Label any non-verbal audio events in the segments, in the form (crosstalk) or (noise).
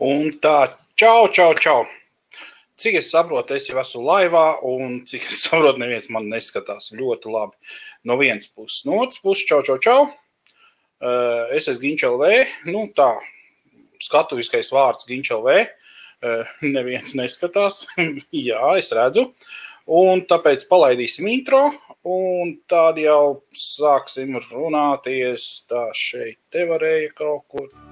Un tā, čau, čau, čau. Cik es saprotu, es jau esmu laivā, un cik es (laughs) saprotu, neviens man neskatās ļoti labi. No vienas puses, no otras puses, čau, čau, čau. Eh, Es esmu Ginčelv. Nu, tā, skatuviskais vārds Ginčelv. Neviens neskatās. (laughs) Jā, es redzu. Un tāpēc palaidīsim intro, un tad jau sāksim runāties. Tā šeit te varēja kaut kur.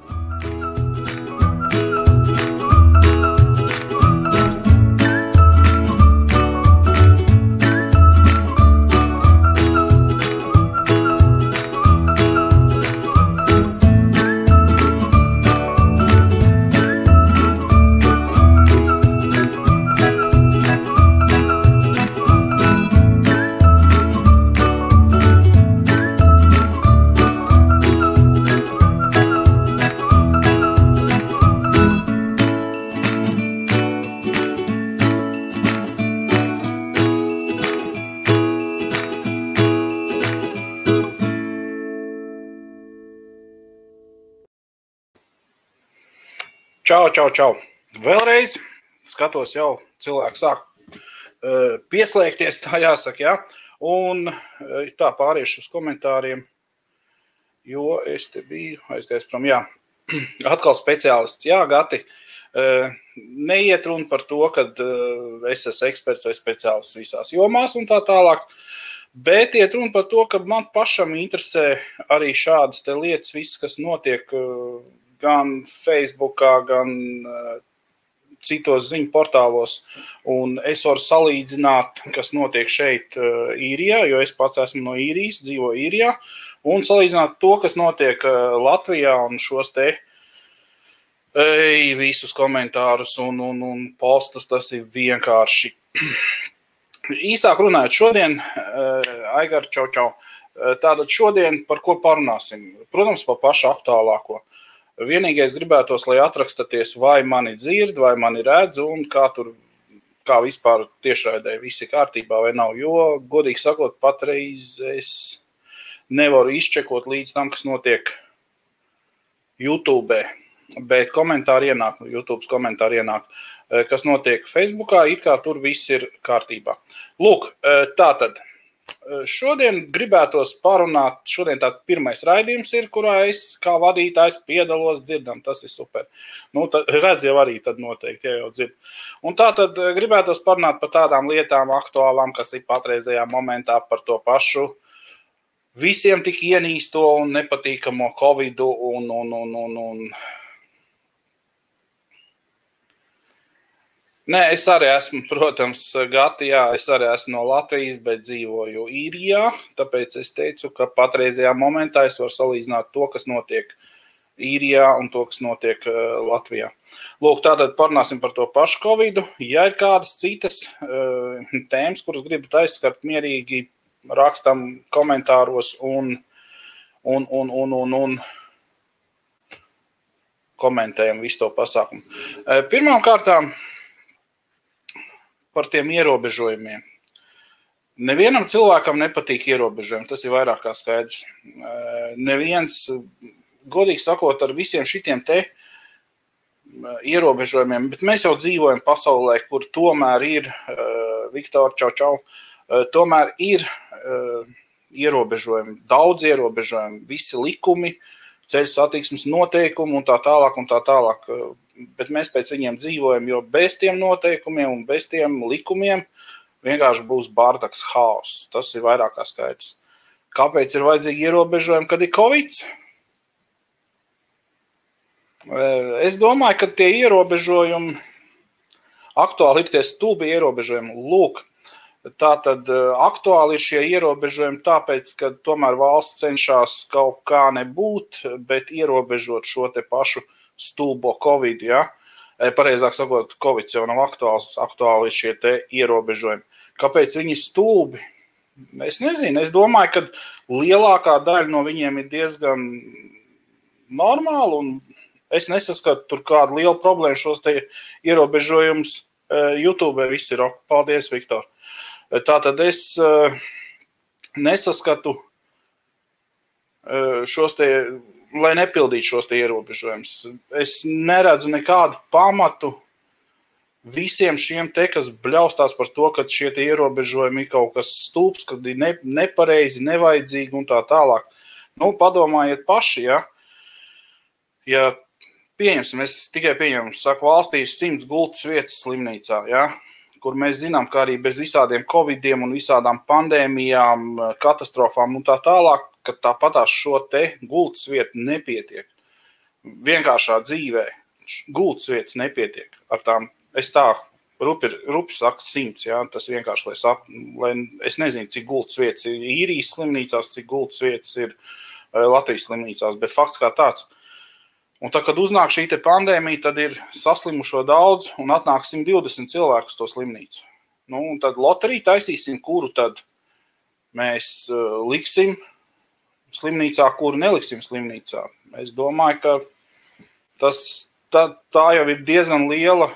Čau, čau, čau. Vēlreiz skatos, jau cilvēks sāk uh, pieslēgties, tā jāsaka. Ja? Un uh, tā pāriešu uz komentāriem, jo es te biju aizgājis prom. Jā, (clears throat) atkal speciālists. Jā, Gati. Uh, neiet runa par to, ka es esmu eksperts vai speciālists visās jomās un tā tālāk. Bet iet runa par to, ka man pašam interesē arī šādas lietas, viss, kas notiek gan Facebook, gan uh, citos ziņu portālos. Un es varu salīdzināt, kas notiek šeit, uh, īrijā, jo es pats esmu no īrijas, dzīvoju īrijā, un salīdzināt to, kas notiek uh, Latvijā un šos te ej, visus komentārus un, un, un postus. Tas ir vienkārši. (clears throat) Īsāk runājot, šodien, Aigar, čau, čau. Tātad šodien par ko parunāsim? Protams, par pašu aktuālāko. Vienīgais gribētos, lai atrakstaties, vai mani dzird, vai mani redz, un kā tur, kā vispār tiešraidē viss ir kārtībā vai nav. Jo, godīgi sakot, patreiz es nevaru izčekot līdz tam, kas notiek YouTube. Bet komentāri ienāk, YouTube komentāri ienāk, kas notiek Facebookā, it kā tur viss ir kārtībā. Lūk, tā tad. Šodien gribētos parunāt, šodien tāds pirmais raidījums ir, kurā es kā vadītājs piedalos, dzirdam, tas ir super. Nu, tad, redz jau arī tad noteikti, ja jau dzird. Un tā tad gribētos parunāt par tādām lietām aktuālām, kas ir patreizajā momentā par to pašu visiem tik ienīsto un nepatīkamo Covid un, un, un, un, un Nē, es arī esmu, protams, Gatijā. Es arī esmu no Latvijas, bet dzīvoju īrijā. Tāpēc es teicu, ka patreizajā momentā es varu salīdzināt to, kas notiek īrijā un to, kas notiek uh, Latvijā. Lūk, tātad parunāsim par to pašu Covid. Ja ir kādas citas uh, tēmas, kuras gribat aizskart mierīgi, rakstam komentāros un, un, un, un, un, un komentējam visu to pasākumu. Uh, Pirmām kārtām par tiem ierobežojumiem. Nevienam cilvēkam nepatīk ierobežojumi. Tas ir vairāk kā skaidrs. Neviens, godīgi sakot, ar visiem šitiem te ierobežojumiem, bet mēs jau dzīvojam pasaulē, kur tomēr ir, Viktor, čau, čau, tomēr ir ierobežojumi, daudz ierobežojumi, visi likumi, ceļu satiksmes noteikumi un tā tālāk un tā tālāk bet mēs pēc viņiem dzīvojam, jo bez tiem noteikumiem un bez tiem likumiem vienkārši būs bārdaks haoss. Tas ir vairāk kā skaidrs. Kāpēc ir vajadzīgi ierobežojumi, kad ir Covid? Es domāju, ka tie ierobežojumi aktuāli ir tie stulbi ierobežojumi. Lūk, tā tad aktuāli ir šie ierobežojumi, tāpēc, ka tomēr valsts cenšas kaut kā nebūt, bet ierobežot šo te pašu stulbo Covid. Ja? Pareizāk sakot, Covid jau nav aktuāls, aktuāli šie ierobežojumi. Kāpēc viņi ir stulbi? Es nezinu. Es domāju, ka lielākā daļa no viņiem ir diezgan normāla. Es nesaskatu tur kādu lielu problēmu šos ierobežojumus. YouTube viss ir ok. Paldies, Viktor. Tā tad es nesaskatu šos te lai nepildītu šos ierobežojumus. Es neredzu nekādu pamatu visiem šiem te, kas bļaustās par to, ka šie ierobežojumi ir kaut kas stulbs, kad ir ne, nepareizi, nevajadzīgi un tā tālāk. Nu, padomājiet paši, ja, ja pieņemsim, es tikai pieņemu, saku, valstī ir simts gultas vietas slimnīcā, ja, kur mēs zinām, ka arī bez visādiem covidiem un visādām pandēmijām, katastrofām un tā tālāk, ka tāpatās šo te gultas vietu nepietiek. Vienkāršā dzīvē gultas vietas nepietiek ar tām es tā rupi, rupi saku, simts. Ja, tas vienkārši, lai, sap, lai es nezinu, cik gultas vietas ir īrijas slimnīcās, cik gultas vietas ir eh, Latvijas slimnīcās, bet fakts kā tāds. Un tad, kad uznāk šī pandēmija, tad ir saslimušo daudz un atnāk 120 cilvēku uz to slimnīcu. Nu, tad loteriju taisīsim, kuru tad mēs uh, liksim slimnīcā, kuru neliksim slimnīcā. Es domāju, ka tas, tā, tā jau ir diezgan liela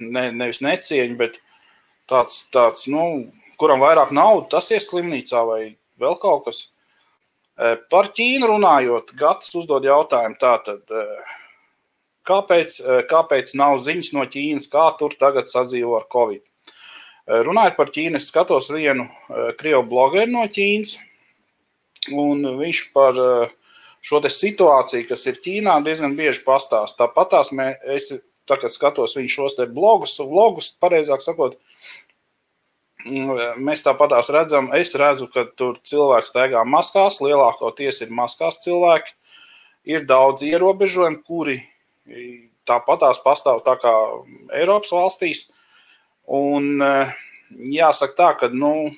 ne, nevis necieņu, bet tāds, tāds nu, kuram vairāk naudas, tas ir slimnīcā vai vēl kaut kas. E, par Ķīnu runājot, Gatis uzdod jautājumu tātad, e, kāpēc, e, kāpēc nav ziņas no Ķīnas, kā tur tagad sadzīvo ar Covid? Runājot par Ķīnu, es skatos vienu krievu blogeru no Ķīnas, un viņš par uh, šo situāciju, kas ir Ķīnā, diezgan bieži pastāsta. Tāpat tās mēs, tagad skatos viņu šos te blogus, vlogus, pareizāk sakot, mēs tāpatās redzam, es redzu, ka tur cilvēks staigā maskās, lielākoties ir maskās cilvēki, ir daudz ierobežojumu, kuri tāpatās pastāv tā kā Eiropas valstīs, un jāsaka tā, ka, nu,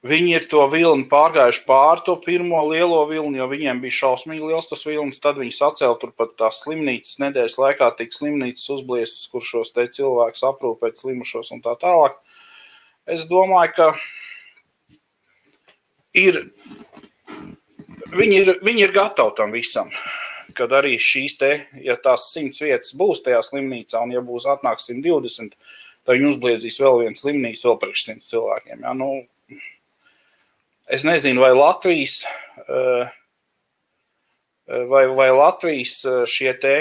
Viņi ir to vilni pārgājuši pāri to pirmo lielo vilni, jo viņiem bija šausmīgi liels tas vilnis. Tad viņi sacēla turpat tās slimnīcas nedēļas laikā, tik slimnīcas uzbliestas, kur šos te cilvēkus aprūpēt slimušos un tā tālāk. Es domāju, ka ir, viņi, ir, viņi ir gatavi tam visam. Kad arī šīs te, ja tās simts vietas būs tajā slimnīcā, un ja būs atnāks 120, tad viņi uzbliezīs vēl vienu slimnīcu vēl priekš simts cilvēkiem. Ja? Nu, Es nezinu, vai Latvijas, eh, vai, vai Latvijas eh, šie te,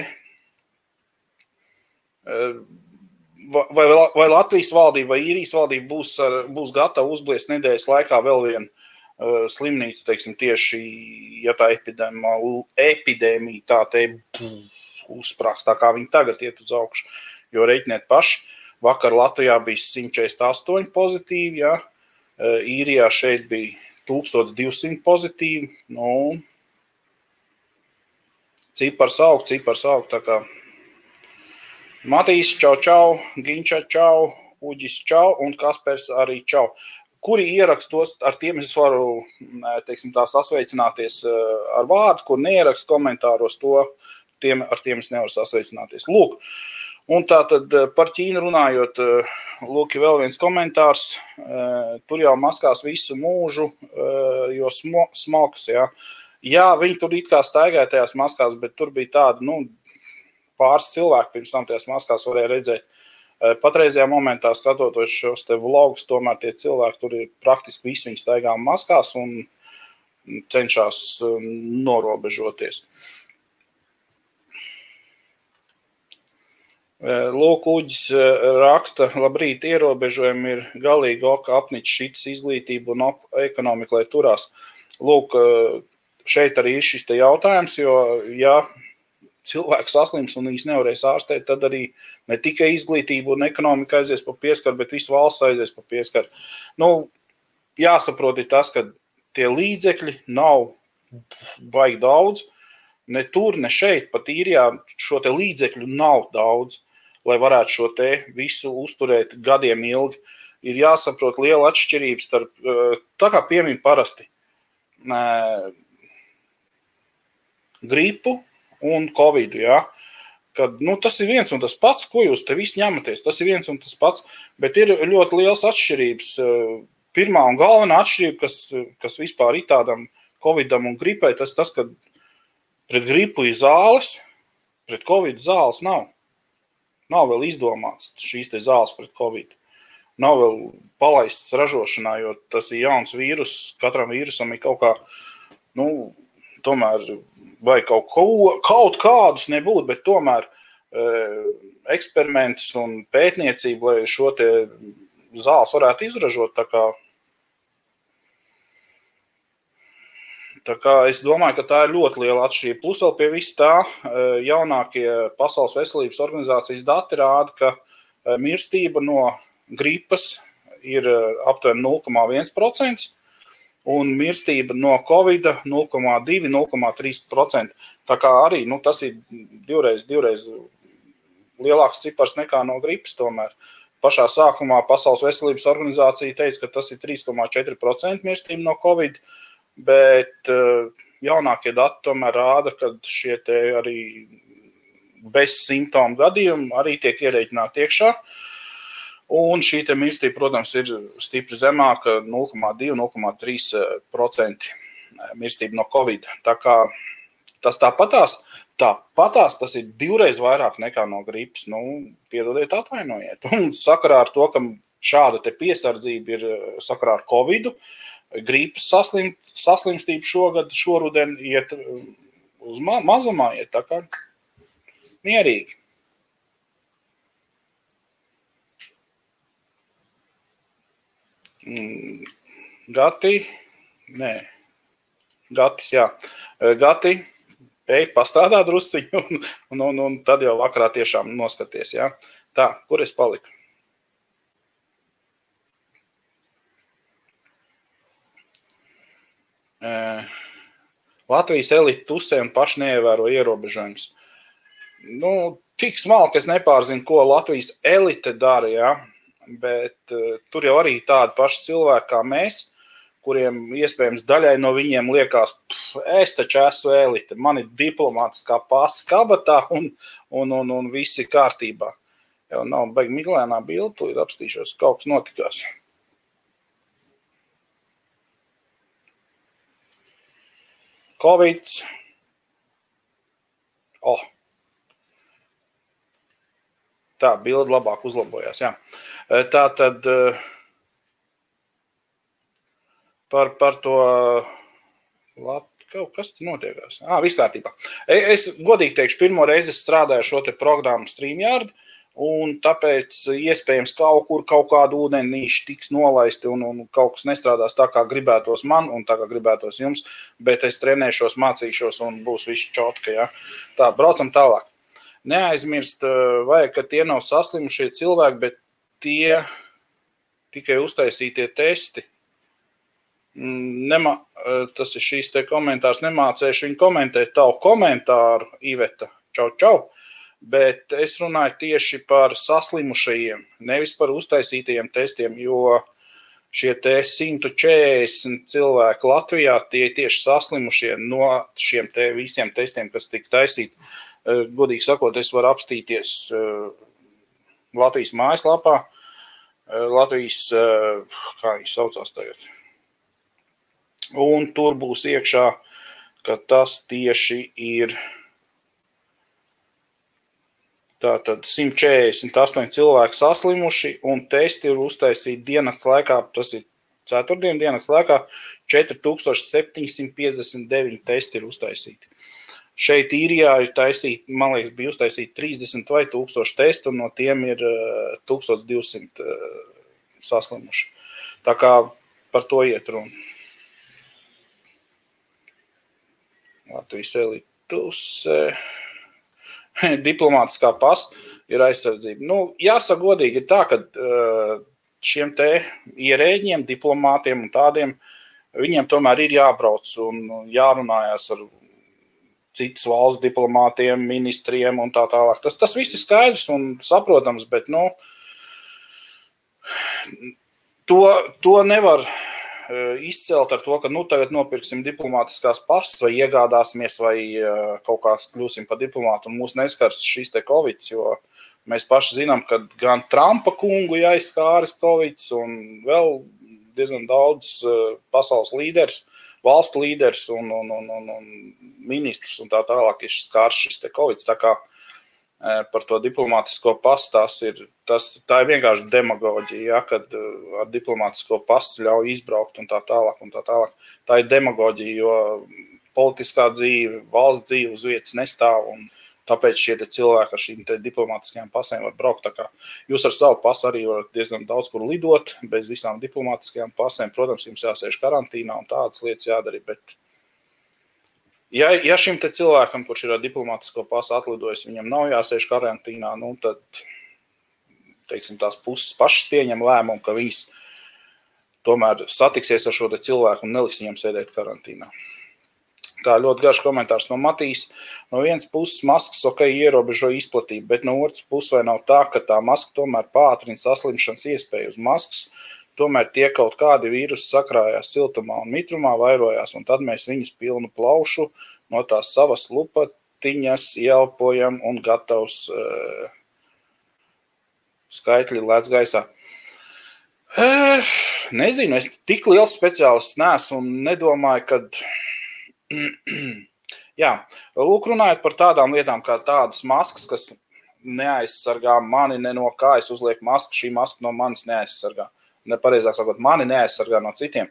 eh, vai, vai Latvijas valdība vai īrijas valdība būs, ar, būs gatava uzbliest nedēļas laikā vēl vienu slimnīcu, teiksim, tieši, ja tā epidēmija, epidēmija tā te uzsprāgs, tā kā viņi tagad iet uz augšu, jo reiķiniet paši, vakar Latvijā bija 148 pozitīvi, ja, īrijā šeit bija 1200 pozitīvi. Nu, cipars aug, cipars aug. Tā kā Matīs, čau, čau, Ginča, čau, Uģis, čau un Kaspers arī čau. Kuri ierakstos, ar tiem es varu teiksim, tā, sasveicināties eh, ar vārdu, kur neierakst komentāros to, tiem, ar tiem es nevaru sasveicināties. Lūk, un tā tad eh, par Ķīnu runājot, uh, Lūk, vēl viens komentārs. Tur jau maskās visu mūžu, jo smoks. Jā. jā, viņi tur it kā staigāja tajās maskās, bet tur bija tādi nu, pāris cilvēki pirms tam tajās maskās varēja redzēt. Patreizajā momentā, skatoties šos te vlogus, tomēr tie cilvēki tur ir praktiski visi viņi staigā maskās un cenšas norobežoties. Uh, Lūk, Uģis raksta, labrīt, ierobežojumi ir galīgi oka apnicis šitas izglītību un ekonomiku, lai turās. Lūk, šeit arī ir šis jautājums, jo, ja cilvēks saslims un viņas nevarēs ārstēt, tad arī ne tikai izglītība un ekonomika aizies pa pieskaru, bet visu valsts aizies pa pieskaru. Nu, jāsaprot ir tas, ka tie līdzekļi nav baigi daudz. Ne tur, ne šeit, pat īrijā šo līdzekļu nav daudz lai varētu šo te visu uzturēt gadiem ilgi, ir jāsaprot liela atšķirība starp, eh, tā kā piemīt parasti, gripu un covid. Ja? Kad, nu, tas ir viens un tas pats, ko jūs te visi ņematies. Tas ir viens un tas pats, bet ir ļoti liels atšķirības. Eh, pirmā un galvenā atšķirība, kas, kas vispār ir tādam covidam un gripai, tas tas, ka pret gripu ir zāles, pret covid zāles nav. Nav vēl izdomāts šīs zāles pret covid. nav vēl palaists ražošanā, jo tas ir jauns vīrus. Katram vīrusam ir kaut kā, nu, tomēr, vai kaut, ko, kaut kādus nebūt, bet tomēr e, eksperimentus un pētniecību, lai šo zāles varētu izražot. Tā kā, tā kā es domāju, ka tā ir ļoti liela atšķirība. Plus vēl pie vis tā e, jaunākie Pasaules veselības organizācijas dati rāda, ka e, mirstība no gripas ir eh, aptuveni 0,1%, un mirstība no Covid 0,2, 0,3%. Tā kā arī nu, tas ir divreiz, divreiz lielāks cipars nekā no gripas. Tomēr. Pašā sākumā Pasaules veselības organizācija teica, ka tas ir 3,4% mirstība no Covid, bet eh, jaunākie dati tomēr rāda, ka šie arī bez simptomu gadījumi arī tiek ierēķināti iekšā. Un šī mirstība, protams, ir stipri zemāka - 0,2-0,3% mirstība no Covid. Tā kā tas tāpatās, tāpatās tas ir divreiz vairāk nekā no gripas. Nu, piedodiet, atvainojiet. (laughs) Un sakarā ar to, ka šāda piesardzība ir sakarā ar Covid, gripas saslim, saslimstība šogad, šoruden iet uz ma mazumā, iet tā kā mierīgi. Mm, Gati, nē, Gatis, jā. Gati, ej, pastrādā drusciņu, un, un, un tad jau vakarā tiešām noskaties, jā. Tā, kur es paliku? Latvijas elite tusē un paši neievēro ierobežojumus. Nu, tik smalki es nepārzinu, ko Latvijas elite dara, jā bet uh, tur jau arī tādi paši cilvēki kā mēs, kuriem iespējams daļai no viņiem liekas, es taču esmu elite, man ir diplomātiskā pasa kabatā un, un, un, un viss ir kārtībā. Jau nav baigi miglēnā bildi, tu ir apstīšos, kaut kas notikās. Covid. Oh. Tā, bilde labāk uzlabojās. Jā. Eh, tā tad eh, par, par to kaut kas tur notiekās. Ah, viss kārtībā. E, es godīgi teikšu, pirmo reizi strādāju šo programmu StreamYard. Un tāpēc iespējams kaut kur kaut kāda ūdenīša tiks nolaisti un, un kaut kas nestrādās tā, kā gribētos man un tā, kā gribētos jums. Bet es trenēšos, mācīšos un būs viss čotka. Ja? Tā, braucam tālāk. Neaizmirst, eh, vajag, ka tie nav saslimušie cilvēki, bet tie tikai uztaisītie testi. Mm, nema, e, tas ir šīs te komentārs. Nemācēšu viņu komentēt tavu komentāru, Iveta. Čau, čau! Bet es runāju tieši par saslimušajiem, nevis par uztaisītajiem testiem, jo šie 140 cilvēki Latvijā tie tieši saslimušie no šiem te visiem testiem, kas tika taisīti. E, godīgi sakot, es varu apstīties e, Latvijas mājaslapā. Eh, Latvijas, eh, kā viņš saucās tagad. Un tur būs iekšā, ka tas tieši ir tātad 148 cilvēki saslimuši un testi ir uztaisīti diennakts laikā, tas ir ceturtdien diennakts laikā, 4759 testi ir uztaisīti. Šeit īrijā ir taisīti, man liekas, bija uztaisīti 30 vai 1000 testu, un no tiem ir 1200 eh, eh, saslimuši. Tā kā par to iet runa. Latvijas elitus, (laughs) diplomātiskā pasta ir aizsardzība. Nu, jāsaka, godīgi, ir tā, ka eh, šiem te ierēģiem, diplomātiem un tādiem, viņiem tomēr ir jābrauc un jārunājas ar citas valsts diplomātiem, ministriem un tā tālāk. Tas, tas viss ir skaidrs un saprotams, bet nu, to, to nevar izcelt ar to, ka nu, tagad nopirksim diplomātiskās pasas vai iegādāsimies vai e, kaut kā kļūsim par diplomātu un mūs neskars šīs te covid, jo mēs paši zinām, ka gan Trumpa kungu jāizskāris covid un vēl diezgan daudz e, pasaules līderis valstu līderis un, un, un, un, un ministrs un tā tālāk ir skārs šis Covid. Tā kā par to diplomātisko tas, tā ir vienkārši demagoģija, ja, kad ar diplomātisko pasu ļauj izbraukt un tā tālāk. Un tā, tālāk. tā ir demagoģija, jo politiskā dzīve, valsts dzīve uz vietas nestāv. Tāpēc šie cilvēki ar šīm diplomātiskajām pasēm var braukt. Jūs ar savu pasu arī varat diezgan daudz kur lidot, bez visām diplomātiskajām pasēm. Protams, jums jāsēž karantīnā un tādas lietas jādara. Bet, ja, ja šim cilvēkam, kurš ir ar diplomātisko pasu atlidojis, viņam nav jāsēž karantīnā, nu, tad teiksim, tās puses pašas pieņem lēmumu, ka viņas tomēr satiksies ar šo cilvēku un neliks viņam sēdēt karantīnā. Tā ļoti garš komentārs no Matīs. No vienas puses, maskas ok, ierobežo izplatību, bet no otras puses, vai nav tā, ka tā maska tomēr pātrina saslimšanas iespēju uz maskas. Tomēr tie kaut kādi vīrusi sakrājās siltumā un mitrumā, vairojās, un tad mēs viņus pilnu plaušu no tās savas lupatiņas ielpojam un gatavs uh, skaitļi lēc gaisā. Uh, nezinu, es tik liels speciālists neesmu un nedomāju, ka (clears throat) Jā, lūk, runājot par tādām lietām, kā tādas maskas, kas neaizsargā mani ne no kā. Es uzlieku masku, šī maska no manis neaizsargā. Nepareizāk sakot, mani neaizsargā no citiem.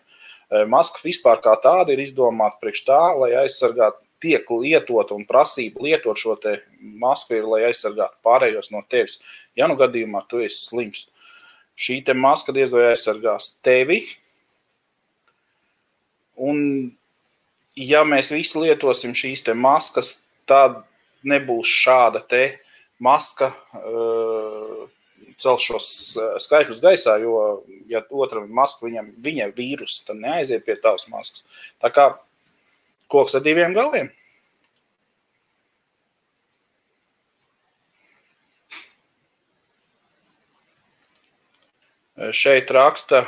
Eh, maska vispār kā tāda ir izdomāta priekš tā, lai aizsargātu, tiek lietot un prasība lietot šo masku ir, lai aizsargātu pārējos no tevis. Ja nu gadījumā tu esi slims, šī maska diez vai aizsargās tevi. Un ja mēs visi lietosim šīs maskas, tad nebūs šāda te maska uh, celt šos skaitļus gaisā, jo, ja otram ir maska, viņam viņa vīrus, tad neaiziet pie tavas maskas. Tā kā koks ar diviem galiem. Šeit raksta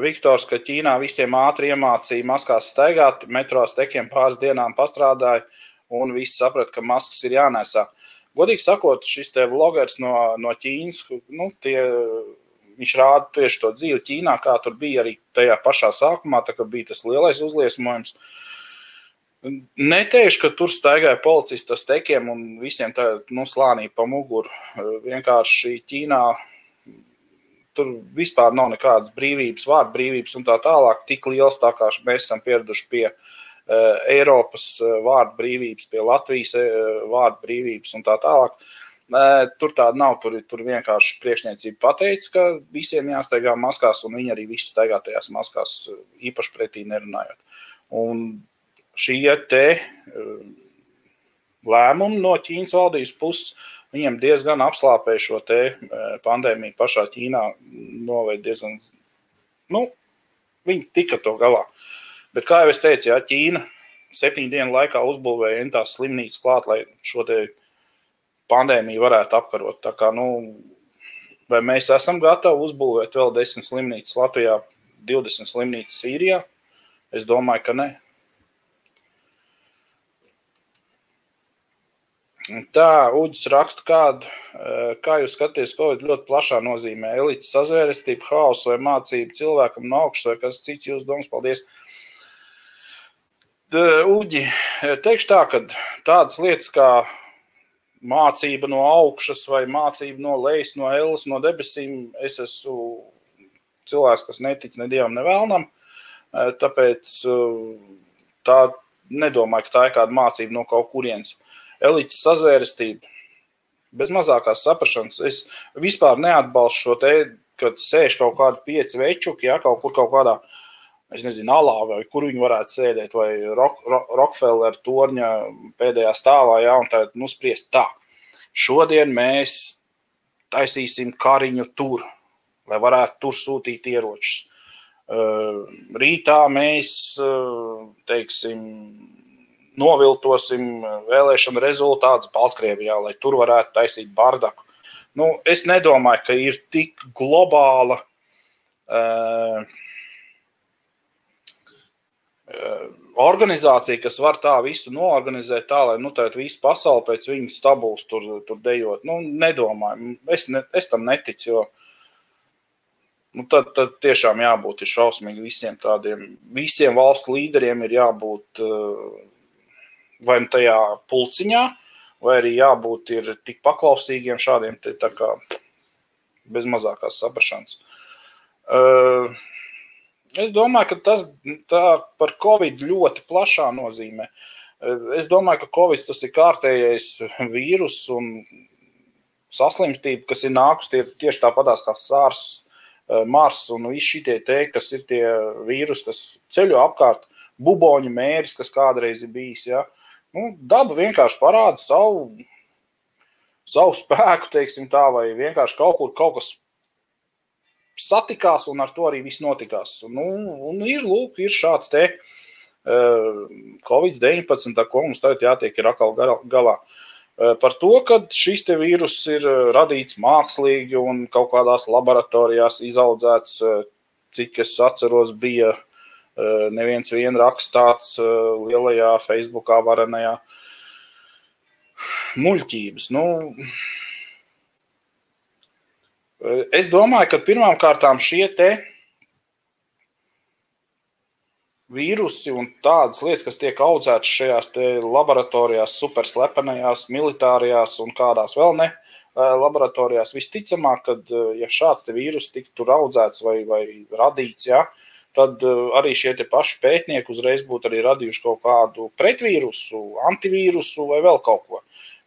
Viktors, ka Ķīnā visiem ātri iemācīja maskās staigāt, metro stekiem pāris dienām pastrādāja un visi saprata, ka maskas ir jānēsā. Godīgi sakot, šis te vlogers no, no Ķīnas, nu, tie, viņš rāda tieši to dzīvi Ķīnā, kā tur bija arī tajā pašā sākumā, kā bija tas lielais uzliesmojums. Neteikšu, ka tur staigāja policisti ar stekiem un visiem tā nu, slānīja pa muguru. Vienkārši Ķīnā tur vispār nav nekādas brīvības, vārdu brīvības un tā tālāk. Tik liels tā kā mēs esam pieraduši pie uh, Eiropas uh, vārdu brīvības, pie Latvijas uh, vārdu brīvības un tā tālāk. Uh, tur tāda nav. Tur, tur vienkārši priekšniecība pateica, ka visiem jāsteigā maskās, un viņi arī visi staigā tajās maskās, īpaši pretī nerunājot. Un šie te uh, lēmumi no Ķīnas valdības puses Viņam diezgan apslāpēja šo pandēmiju pašā Ķīnā, noved diezgan, nu, viņi tika to galā. Bet, kā jau es teicu, jā, Ķīna septiņu dienu laikā uzbūvēja tās slimnīcas klāt, lai šo pandēmiju varētu apkarot. Tā kā, nu, vai mēs esam gatavi uzbūvēt vēl desmit slimnīcas Latvijā, 20 slimnīcas Sīrijā? Es domāju, ka ne. Tā, Uģis raksta, kādu, eh, kā jūs skatāties, ko ļoti plašā nozīmē elites sazvērestība, haosu vai mācību cilvēkam no augšas vai kas cits jūsu domas. Paldies! Uģi, eh, teikšu tā, ka tādas lietas kā mācība no augšas vai mācība no lejas, no ēlas, no debesīm, es esmu cilvēks, kas netic ne dievam, ne vēlnam. Eh, tāpēc tā nedomāju, ka tā ir kāda mācība no kaut kurienes elites sazvērestība. Bez mazākās saprašanas. Es vispār neatbalstu šo te, kad sēž kaut kādi pieci večuki, ja kaut kur kaut kādā, es nezinu, alā vai kur viņi varētu sēdēt, vai Rock, Rock, Rockefeller torņa pēdējā stāvā, ja, un tad, nu, spriest tā. Šodien mēs taisīsim kariņu tur, lai varētu tur sūtīt ieročus. Rītā mēs, teiksim, noviltosim vēlēšanu rezultātus Baltkrievijā, lai tur varētu taisīt bardaku. Nu, es nedomāju, ka ir tik globāla uh, organizācija, kas var tā visu noorganizēt, tā lai nu, visu pasauli pēc viņas stabulas tur, tur dejot. Nu, nedomāju, es, ne, es tam neticu. Jo, nu, tad, tad tiešām jābūt šausmīgi visiem tādiem, visiem valstu līderiem ir jābūt vai nu tajā pulciņā, vai arī jābūt tik paklausīgiem šādiem te kā bez mazākās saprašanas. Uh, es domāju, ka tas par Covid ļoti plašā nozīmē. Es domāju, ka Covid tas ir kārtējais vīrus un saslimstība, kas ir nākusi tie, tieši tāpatās kā SARS, Mars un visi šie te, kas ir tie vīrusi, kas ceļo apkārt, buboņu mēris, kas kādreiz ir bijis. Ja? Nu, daba vienkārši parāda savu, savu spēku, teiksim tā, vai vienkārši kaut kur kaut kas satikās, un ar to arī viss notikās. Nu, un ir, lūk, ir šāds te uh, Covid-19, ar ko mums tagad jātiek ir atkal galā. Uh, par to, ka šis vīrus ir radīts mākslīgi un kaut kādās laboratorijās izaudzēts, uh, cik es atceros, bija neviens vien rakstāts lielajā Facebookā varenajā muļķības. Nu, Es domāju, ka pirmām kārtām šie te vīrusi un tādas lietas, kas tiek audzētas šajās laboratorijās, superslepenajās, militārajās un kādās vēl ne laboratorijās, visticamāk, kad ja šāds vīrus tiktu audzēts vai, vai radīts, ja, tad arī šie paši pētnieki uzreiz būtu arī radījuši kaut kādu pretvīrusu, antivīrusu vai vēl kaut ko.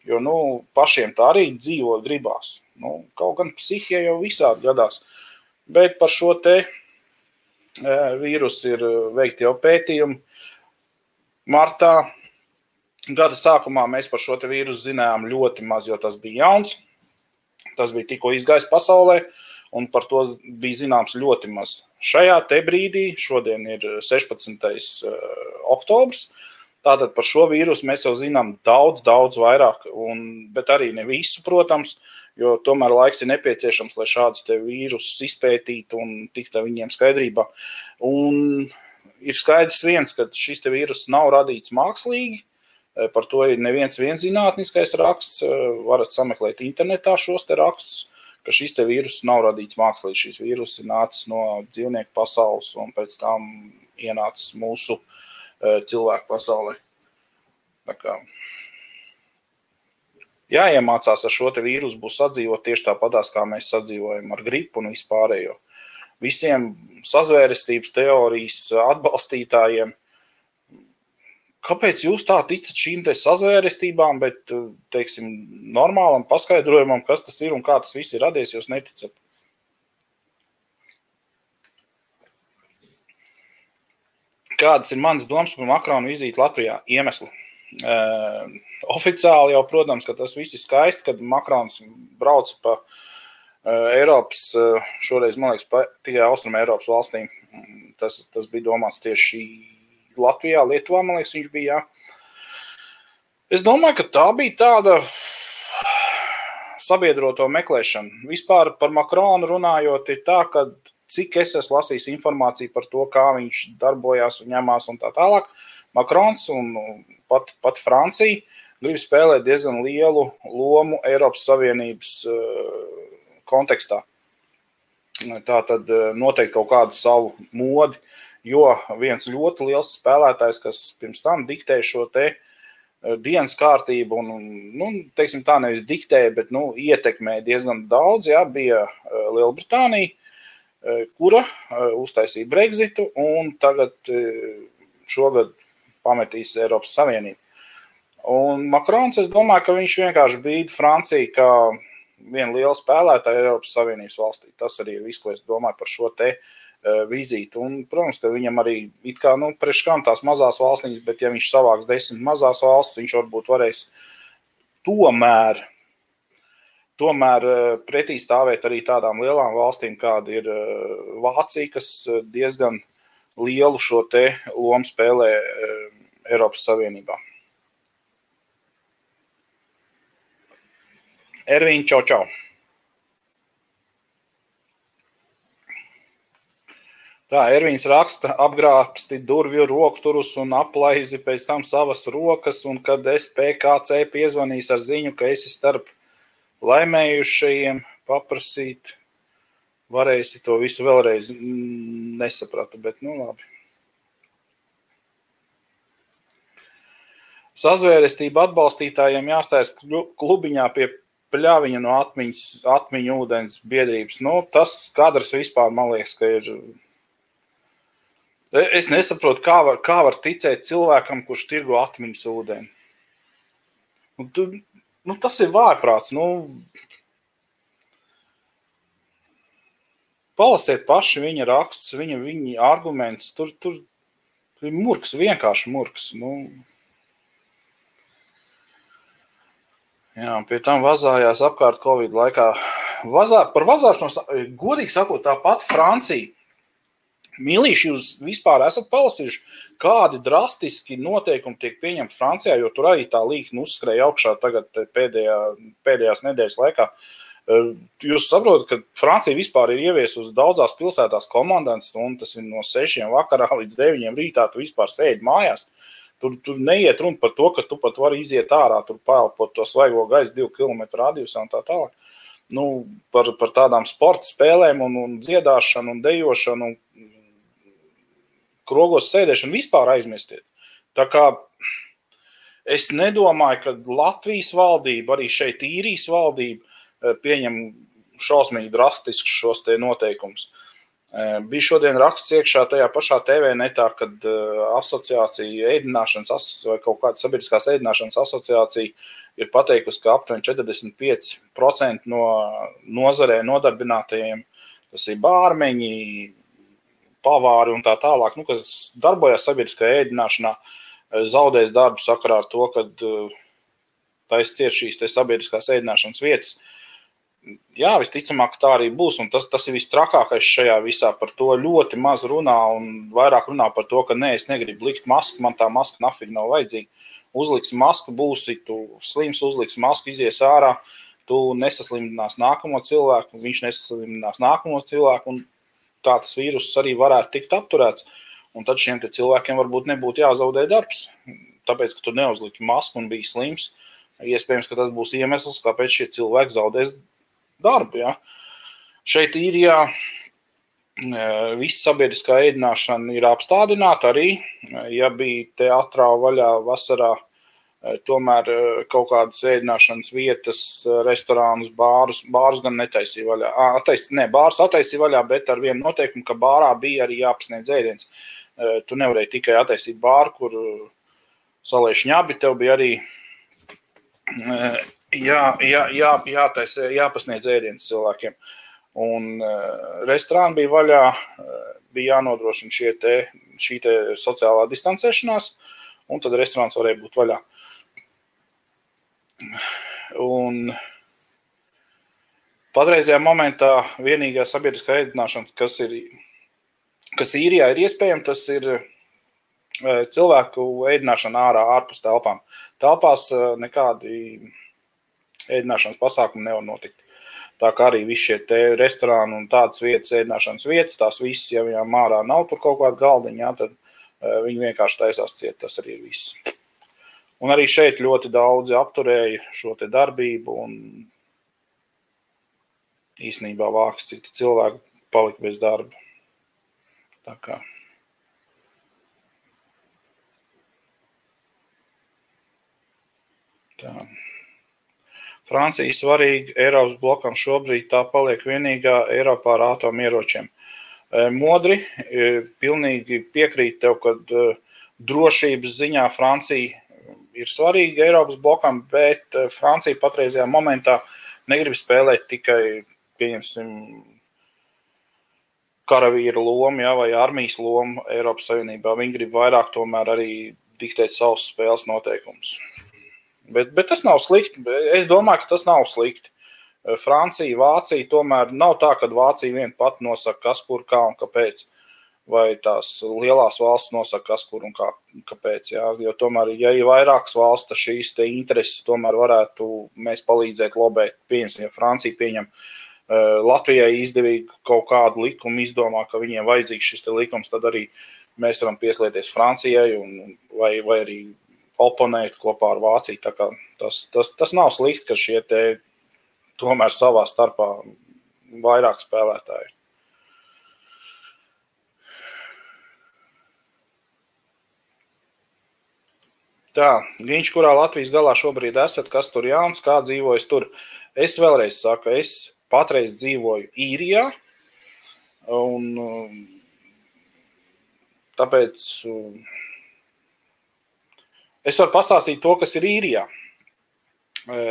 Jo nu, pašiem tā arī dzīvo gribās. Nu, kaut gan psihijā jau visādi gadās. Bet par šo te e, vīrusu ir veikti jau pētījumi. Martā gada sākumā mēs par šo vīrusu zinājām ļoti maz, jo tas bija jauns. Tas bija tikko izgājis pasaulē, un par to bija zināms ļoti maz. Šajā brīdī, šodien ir 16. E, oktobris, tātad par šo vīrusu mēs jau zinām daudz, daudz vairāk, un, bet arī ne visu, protams. Uh, jo tomēr laiks ir nepieciešams, lai šādus vīrusus izpētītu un tiktu viņiem skaidrībā. Un ir skaidrs viens, ka šis vīrus nav radīts mākslīgi. Eh, par to ir neviens zinātniskais raksts. Eh, varat sameklēt internetā šos rakstus, ka šis vīrus nav radīts mākslīgi. Šis vīrus ir nācis no dzīvnieku pasaules un pēc tam ienācis mūsu eh, cilvēku pasaulē. Tā kā jāiemācās ar šo vīrusu būs sadzīvot tieši tāpatās, kā mēs sadzīvojam ar gripu un vispārējo. Visiem sazvērestības teorijas atbalstītājiem. Kāpēc jūs tā ticat šīm te sazvērestībām, bet, teiksim, normālam paskaidrojumam, kas tas ir un kā tas viss ir radies, jūs neticat? Kādas ir manas domas par Makrona vizīti Latvijā? Iemesli. Uh, Oficiāli jau, protams, ka tas viss ir skaisti, kad Makrons brauca pa uh, Eiropas, uh, šoreiz, man liekas, pa, tikai Austrum Eiropas valstīm. Tas, tas bija domāts tieši Latvijā, Lietuvā, man liekas, viņš bija. Jā. Es domāju, ka tā bija tāda sabiedroto meklēšana. Vispār par Makronu runājot, ir tā, ka cik es esmu lasījis informāciju par to, kā viņš darbojās un ņemās un tā tālāk. Makrons un pat, pat Francija grib spēlēt diezgan lielu lomu Eiropas Savienības eh, kontekstā. Tā tad eh, noteikti kaut kādu savu modi, jo viens ļoti liels spēlētājs, kas pirms tam diktēja šo te eh, dienas kārtību, un, nu, teiksim, tā nevis diktēja, bet nu, ietekmēja diezgan daudz, jā, bija Lielbritānija, kura uztaisīja Brexitu un tagad šogad pametīs Eiropas Savienību. Un Makrons, es domāju, ka viņš vienkārši bīda Franciju kā vienu lielu spēlētāju Eiropas Savienības valstī. Tas arī ir viss, ko es domāju par šo te uh, vizīti. Un, protams, ka viņam arī it kā, nu, priekškām tās mazās valstīm, bet ja viņš savāks desmit mazās valsts, viņš varbūt varēs tomēr, tomēr uh, pretī stāvēt arī tādām lielām valstīm, kāda ir uh, Vācija, kas diezgan lielu šo te lomu spēlē Eiropas Savienībā. Ervīna, čau, čau! Tā Ervīns raksta, apgrābsti durvju rokturus un aplaizi pēc tam savas rokas, un kad es PKC piezvanīs ar ziņu, ka esi starp laimējušajiem, paprasīt, varēsi to visu vēlreiz nesapratu, bet nu labi. sazvērestību atbalstītājiem jāstājas klubiņā pie pļāviņa no atmiņas, atmiņu ūdens biedrības. Nu, tas kadrs vispār, man liekas, ka ir. Es nesaprotu, kā var, kā var ticēt cilvēkam, kurš tirgo atmiņas ūdeni. Nu, tu, nu, tas ir vājprāts. Nu, palasiet paši viņa rakstus, viņa, viņa argumentus. Tur, tur ir murgs, vienkārši murgs. Nu, Jā, pie tam vazājās apkārt Covid laikā. Vazā, par vazāšanos, godīgi sakot, tāpat Francija. Mīlīši, jūs vispār esat palasījuši, kādi drastiski noteikumi tiek pieņemti Francijā, jo tur arī tā līnija uzskrēja augšā tagad pēdējā, pēdējās nedēļas laikā. Jūs saprotat, ka Francija vispār ir ieviesusi daudzās pilsētās komandants, un tas ir no 6 vakarā līdz 9 rītā. Tu vispār sēdi mājās. Uh, Tur, tur neiet runa par to, ka tu pat vari iziet ārā, tur pēlpot to svaigo gaisu, divu kilometru radiusā un tā tālāk. Nu, par, par tādām sporta spēlēm, un, un dziedāšanu, un dejošanu, un krogos sēdēšanu vispār aizmirstiet. Tā kā es nedomāju, ka Latvijas valdība, arī šeit īrijas valdība, eh, pieņem šausmīgi drastiskus šos noteikumus. Bija šodien raksts iekšā tajā pašā TV netā, kad asociācija, ēdināšanas vai kaut kāda sabiedriskās ēdināšanas asociācija ir pateikusi, ka aptuveni 45% no nozarē nodarbinātajiem, tas ir bārmeņi, pavāri un tā tālāk, nu, kas darbojas sabiedriskajā ēdināšanā, zaudēs darbu sakarā ar to, ka taisa cieš šīs sabiedriskās ēdināšanas vietas. Jā, visticamāk, tā arī būs. Tas, tas ir vistrakākais šajā visā. Par to ļoti maz runā, un vairāk runā par to, ka nē, es negribu likt masku, man tā maska nafīgi nav vajadzīga. Uzliks masku, būsi tu slims, uzliks masku, izies ārā. Tu nesaslimtinās nākamo cilvēku, viņš nesaslimtinās nākamo cilvēku, tā tas vīruss arī varētu tikt apturēts. Un tad šiem cilvēkiem varbūt nebūtu jāzaudē darbs. Tāpēc, ka tu neuzliki masku un biji slims, iespējams, ka tas būs iemesls, kāpēc šie cilvēki zaudēs darbu. Ja. Šeit īrijā e, viss sabiedriskā ēdināšana ir apstādināta arī, e, ja bija teātrā vaļā vasarā. E, tomēr kaut kādas ēdināšanas vietas, restorānus, bārus, bārus gan netaisīja vaļā. Atais, ne, bārs attaisīja vaļā, bet ar vienu noteikumu, ka bārā bija arī jāpasniedz ēdiens. Tu nevarēji tikai attaisīt bāru, kur salieši ņabi, tev bija arī jā, jā, jā, jātais, jāpasniedz ēdienas cilvēkiem. Un uh, restorāni bija vaļā, uh, bija jānodrošina šie te, šī te sociālā distancēšanās, un tad restorāns varēja būt vaļā. Un patreizajā momentā vienīgā sabiedriskā ēdināšana, kas ir, kas īrijā ir iespējama, tas ir uh, cilvēku ēdināšana ārā, ārpus telpām. Telpās nekādi ēdināšanas pasākumi nevar notikt. Tā kā arī visi šie restorāni un tādas vietas, ēdināšanas vietas, tās visas, ja viņām ārā nav tur kaut kāda galdiņa, jā, tad uh, viņi vienkārši taisās ciet. Tas arī ir viss. Un arī šeit ļoti daudzi apturēja šo darbību, un īsnībā vāks citi cilvēki palika bez darba. Tā kā. Tā. Francija svarīga Eiropas blokam šobrīd tā paliek vienīgā Eiropā ar atomieročiem. E, modri, e, pilnīgi piekrīt tev, ka e, drošības ziņā Francija ir svarīga Eiropas blokam, bet Francija patreizajā momentā negrib spēlēt tikai, pieņemsim, karavīra lomu ja, vai armijas lomu Eiropas Savienībā. Viņi grib vairāk tomēr arī diktēt savus spēles noteikumus. Bet, bet tas nav slikti. Es domāju, ka tas nav slikti. Eh, Francija, Vācija tomēr nav tā, ka Vācija vien pati nosaka, kas, kur, kā un kāpēc. Vai tās lielās valsts nosaka, kas, kur un kā, kāpēc. Jā. Jo tomēr, ja ir vairākas valsts, tad šīs intereses tomēr varētu mēs palīdzēt lobēt. Pieņemsim, ja Francija pieņem uh, Latvijai izdevīgi kaut kādu likumu, izdomā, ka viņiem vajadzīgs šis likums, tad arī mēs varam pieslēgties Francijai un, vai, vai arī oponēt kopā ar Vāciju. Tas, tas, tas nav slikti, ka šie te tomēr savā starpā vairāk spēlētāji. Tā, viņš, kurā Latvijas galā šobrīd esat, kas tur jauns, kā dzīvojas tur. Es vēlreiz saku, es patreiz dzīvoju īrijā, un um, tāpēc um, es varu pastāstīt to, kas ir īrijā.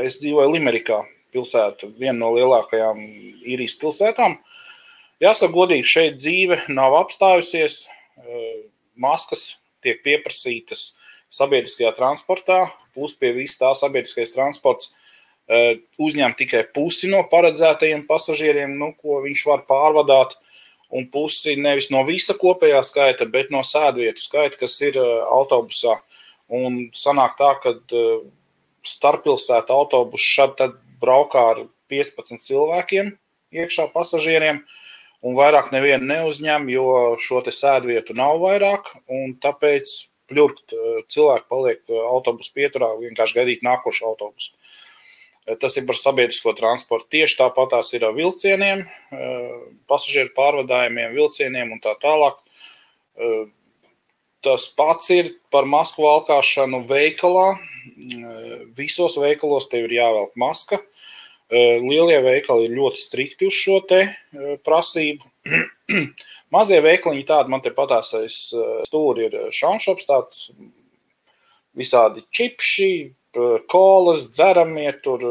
Es dzīvoju Limerikā, pilsēta, viena no lielākajām īrijas pilsētām. Jāsaka, godīgi, šeit dzīve nav apstājusies. Maskas tiek pieprasītas sabiedriskajā transportā, plus pie vis tā sabiedriskais transports uzņem tikai pusi no paredzētajiem pasažieriem, nu, ko viņš var pārvadāt, un pusi nevis no visa kopējā skaita, bet no sēdvietu skaita, kas ir autobusā. Un sanāk tā, ka starppilsētu autobusu šad braukā ar 15 cilvēkiem iekšā pasažieriem, un vairāk nevienu neuzņem, jo šo te sēdvietu nav vairāk, un tāpēc pļurkt cilvēki paliek autobusu pieturā, vienkārši gaidīt nākošo autobusu. Tas ir par sabiedrisko transportu. Tieši tāpat tās ir ar vilcieniem, pasažieru pārvadājumiem, vilcieniem un tā tālāk. Tas pats ir par masku valkāšanu veikalā. Visos veikalos tev ir jāvelk maska. Lielie veikali ir ļoti strikti uz šo prasību. (clears throat) Mazie veikaliņi tādi man te patās stūri ir šanšops, tāds visādi čipši, kolas, dzeramie, tur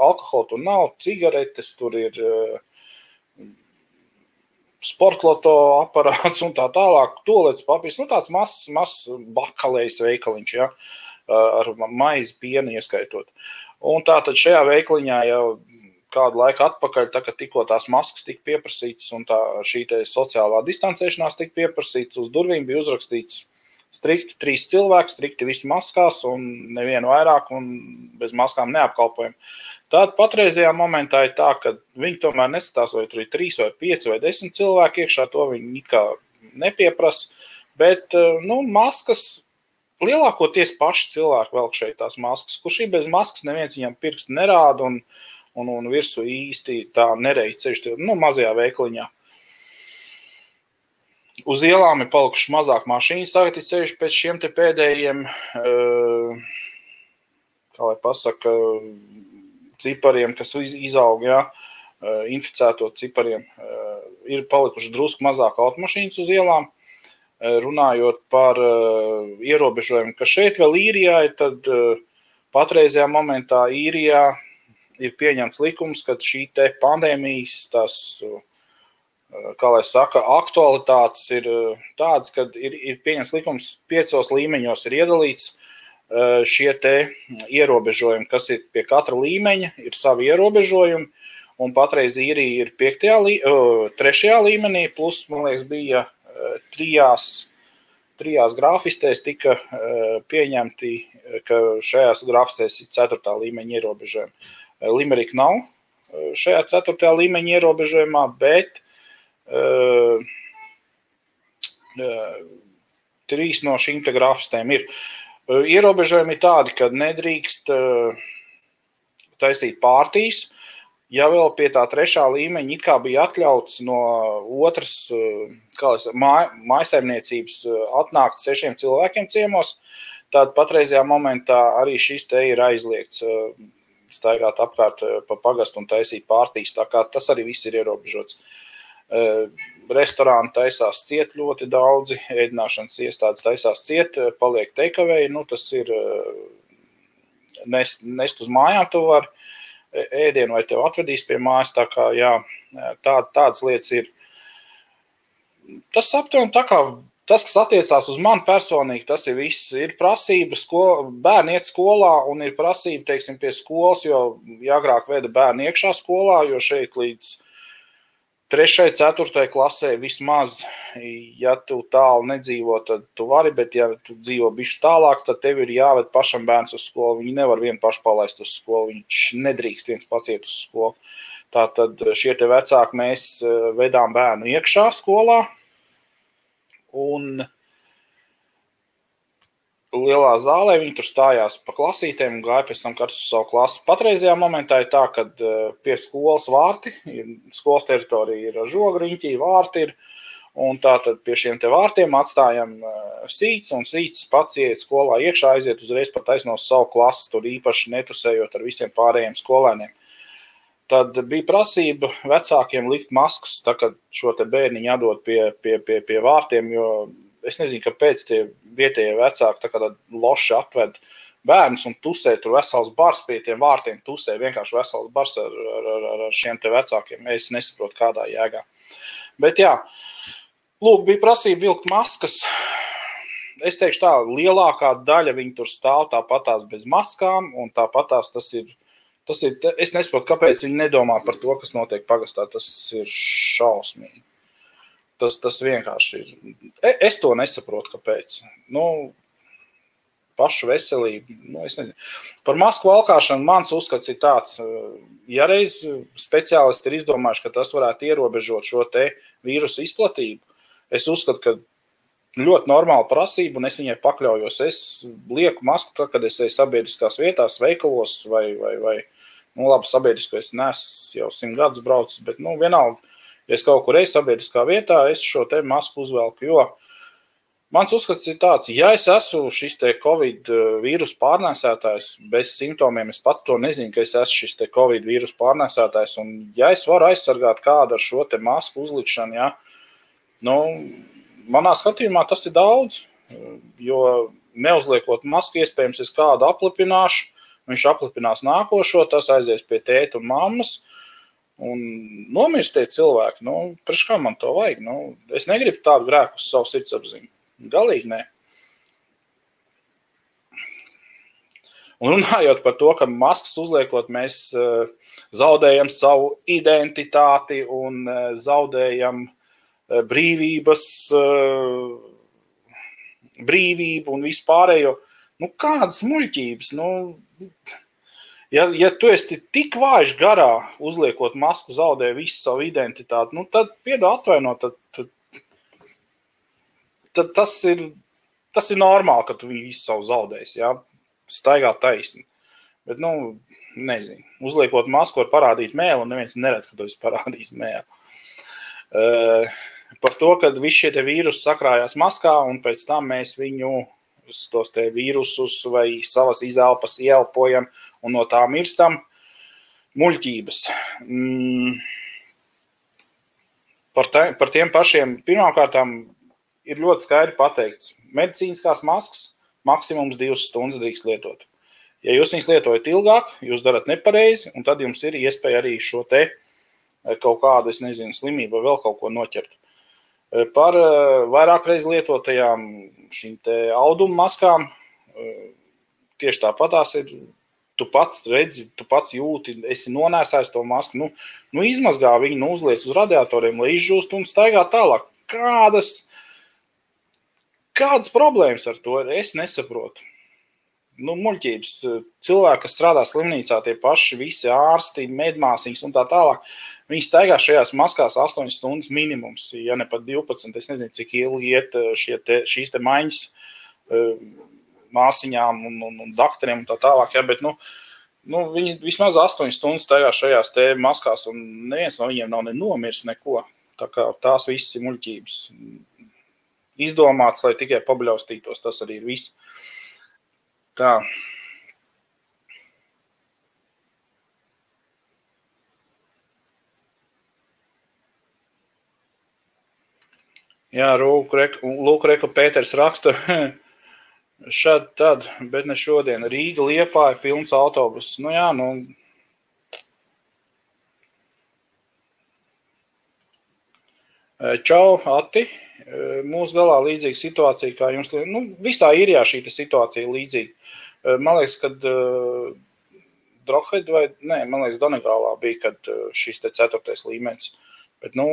alkohola tur nav, cigaretes, tur ir sportloto aparāts un tā tālāk, tolets papīrs, nu tāds mazs, mazs bakalējs veikaliņš, ja, ar maizi pienu ieskaitot. Un tā tad šajā veikaliņā jau kādu laiku atpakaļ, tā, kad tikko tās maskas tika pieprasītas un tā šī sociālā distancēšanās tika pieprasītas, uz durvīm bija uzrakstīts strikti trīs cilvēki, strikti visi maskās un nevienu vairāk un bez maskām neapkalpojam. Tāda patreizajā momentā ir tā, ka viņi tomēr neskatās, vai tur ir trīs vai pieci vai desmit cilvēki iekšā, to viņi kā nepieprasa, bet, nu, maskas lielākoties paši cilvēki velk šeit tās maskas, kurš ir bez maskas, neviens viņam pirkstu nerāda un, un, un virsū īsti tā nereiz ceļš, nu, mazajā veikliņā. Uz ielām ir palikušas mazāk mašīnas, tagad ir ceļš pēc šiem pēdējiem, kā lai pasaka, cipariem, kas izaug, jā, inficēto cipariem. Ir palikuši drusku mazāk automašīnas uz ielām. Runājot par ierobežojumu, ka šeit vēl īrijā ir, tad patreizajā momentā īrijā ir pieņemts likums, ka šī pandēmijas tās kā lai saka, aktualitātes ir tādas, ka ir, ir pieņems likums piecos līmeņos ir iedalīts šie ierobežojumi, kas ir pie katra līmeņa, ir savi ierobežojumi, un patreiz īrija ir piektajā, trešajā līmenī, plus, man liekas, bija trijās, trijās grafistēs tika pieņemti, ka šajās grafistēs ir ceturtā līmeņa ierobežojumi. Limerika nav šajā ceturtajā līmeņa ierobežojumā, bet Trīs no šīm grafistēm ir. Ierobežojumi ir tādi, ka nedrīkst taisīt pārtīs. Ja vēl pie tā trešā līmeņa it kā bija atļauts no otras mājsaimniecības atnākt sešiem cilvēkiem ciemos, tad patreizajā momentā arī šis te ir aizliegts staigāt apkārt pa pagastu un taisīt pārtīs. Tā kā tas arī viss ir ierobežots. Restorāni taisās ciet ļoti daudzi, ēdināšanas iestādes taisās ciet, paliek teikavēji. Nu, tas ir nest, nest uz mājām, tu vari ēdienu vai tev atvedīs pie mājas. Tā kā, jā, tā, tādas lietas ir. Tas aptuveni tā kā tas, kas attiecās uz mani personīgi, tas ir viss. Ir prasība, sko, bērni iet skolā, un ir prasība, teiksim, pie skolas, jo agrāk veda bērni iekšā skolā, jo šeit līdz Trešai, ceturtai klasē vismaz, ja tu tālu nedzīvo, tad tu vari, bet ja tu dzīvo bišķi tālāk, tad tev ir jāved pašam bērns uz skolu. Viņi nevar vienu pašu palaist uz skolu, viņš nedrīkst viens pats iet uz skolu. Tātad šie te vecāki mēs eh, vedām bērnu iekšā skolā, un lielā zālē. Viņi tur stājās pa klasītēm un gāja pēc tam katrs uz savu klasi. Patreizajā momentā ir tā, ka eh, pie skolas vārti, skolas teritorija ir žogriņķī, vārti ir, Un tā tad pie šiem vārtiem atstājam sīts, un sīts pats iet skolā iekšā, aiziet uzreiz pat aiznos savu klasi, tur īpaši netusējot ar visiem pārējiem skolēniem. Tad bija prasība vecākiem likt maskas, tā kā šo bērniņu atdot pie, pie, pie, pie vārtiem, jo es nezinu, kāpēc tie vietējie vecāki tā kā loši atved bērnus un tusē tur vesels bars pie tiem vārtiem, tusē vienkārši vesels bars ar, ar, ar, ar šiem te vecākiem. Es nesaprotu, kādā jēgā. Bet jā, Lūk, bija prasība vilkt maskas. Es teikšu, tā lielākā daļa viņi tur stāv tāpatās bez maskām, un tāpatās tas ir. Tas ir es nesaprotu, kāpēc viņi nedomā par to, kas notiek pagastā. Tas ir šausmīgi. Tas, tas vienkārši ir. E, es to nesaprotu, kāpēc. Nu, pašu veselību. Nu, Par masku valkāšanu mans uzskats ir tāds, ja reiz speciālisti ir izdomājuši, ka tas varētu ierobežot šo vīrusu izplatību, Es uzskatu, ka ļoti normāla prasība, un es viņai pakļaujos. Es lieku masku, tad, kad es eju sabiedriskās vietās, veikalos vai, vai, vai nu, labi, sabiedrisko es nesu jau simt gadus braucis, bet nu, vienalga, es kaut kur eju sabiedriskā vietā, es šo te masku uzvelku, jo mans uzskats ir tāds, ja es esmu šis te Covid eh, vīrusu pārnēsētājs bez simptomiem, es pats to nezinu, ka es esmu šis te Covid vīrusu pārnēsētājs, un ja es varu aizsargāt kādu ar šo te masku uzlikšanu, ja, Nu, manā skatījumā tas ir daudz, jo neuzliekot masku, iespējams, es kādu aplipināšu, viņš aplipinās nākošo, tas aizies pie tēta un mammas. Un nomirst tie cilvēki. Nu, Priekš kā man to vajag? Nu, es negribu tādu grēku uz savu sirdsapziņu. Galīgi nē. Un runājot par to, ka maskas uzliekot, mēs uh, zaudējam savu identitāti un uh, zaudējam Eh, brīvības, brīvību un vispārējo. Nu, kādas muļķības? Nu, ja, ja tu esi tik vājš garā, uzliekot masku, zaudē visu savu identitāti, nu, tad piedod atvainot. Tad, tad, tad tas, ir, tas ir normāli, ka tu visu savu zaudēsi. Ja? Staigā taisni. Bet, nu, nezinu, uzliekot masku, var parādīt mēlu, un neviens neredz, ka tu esi parādījis mēlu. Uh, par to, ka visi šie vīrusi sakrājās maskā, un pēc tam mēs viņu tos vīrusus vai savas izelpas ieelpojam un no tā mirstam. Muļķības. Mm. Par, te, par tiem pašiem pirmkārt ir ļoti skaidri pateikts, ka medicīniskās maskas maksimums divas stundas drīkst lietot. Ja jūs viņus lietojat ilgāk, jūs darat nepareizi, un tad jums ir iespēja arī šo te eh, kaut kādu, es nezinu, slimību vai vēl kaut ko noķert. Eh, par eh, vairāk reizes lietotajām šīm auduma maskām. Eh, tieši tāpat tās ir. Tu pats redzi, tu pats jūti, esi nonēsājis to masku. Nu, nu izmazgā viņu, nu, uzliec uz radiatoriem, lai izžūst un staigā tālāk. Kādas, kādas problēmas ar to es nesaprotu? Nu, muļķības. Cilvēki, kas strādā slimnīcā, tie paši visi ārsti, medmāsīņas un tā tālāk. Viņi staigā šajās maskās 8 stundas minimums, ja ne pat 12. Es nezinu, cik ilgi iet eh, te, šīs te maiņas eh, māsiņām un, un, un doktoriem un tā tālāk. Ja, bet, nu, nu, viņi vismaz 8 stundas staigā šajās maskās, un neviens no viņiem nav ne nomiris neko. Tā kā tās visas ir muļķības. Izdomāts, lai tikai pabļaustītos, tas arī ir viss. Tā. Jā, Lūk, Reka Pēters raksta, (laughs) šad tad, bet ne šodien. Rīga liepā ir pilns autobus. Nu jā, nu. Čau, Ati. Mūsu galā līdzīga situācija, kā jums. Nu, visā īrijā šī situācija ir līdzīga. Man liekas, kad Drohed vai, nē, man liekas, Donegālā bija, kad šis te ceturtais līmenis. Bet, nu,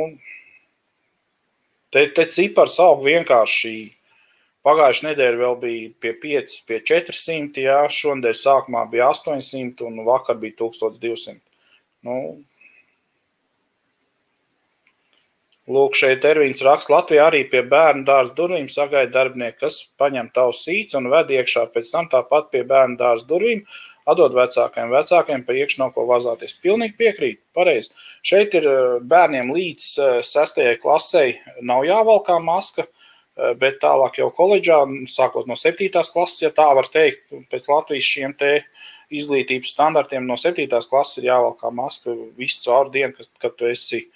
Te, te cipars aug vienkārši. Pagājušā nedēļa vēl bija pie 5, pie 400, jā, šonadēļ sākumā bija 800 un vakar bija 1200. Nu, Lūk, šeit Ervīns raksta, Latvijā arī pie bērnu dārza durvīm sagaida darbinieki, kas paņem tavu sīci un ved iekšā. Pēc tam tāpat pie bērnu dārza durvīm atdod vecākiem, vecākiem pa iekšā nav ko vazāties. Pilnīgi piekrīt, pareizi. Šeit ir bērniem līdz sestajai klasei nav jāvalkā maska, bet tālāk jau koledžā, sākot no septītās klases, ja tā var teikt, pēc Latvijas šiem te izglītības standartiem no septītās klases ir jāvalkā maska visu caur dienu, kad, kad tu esi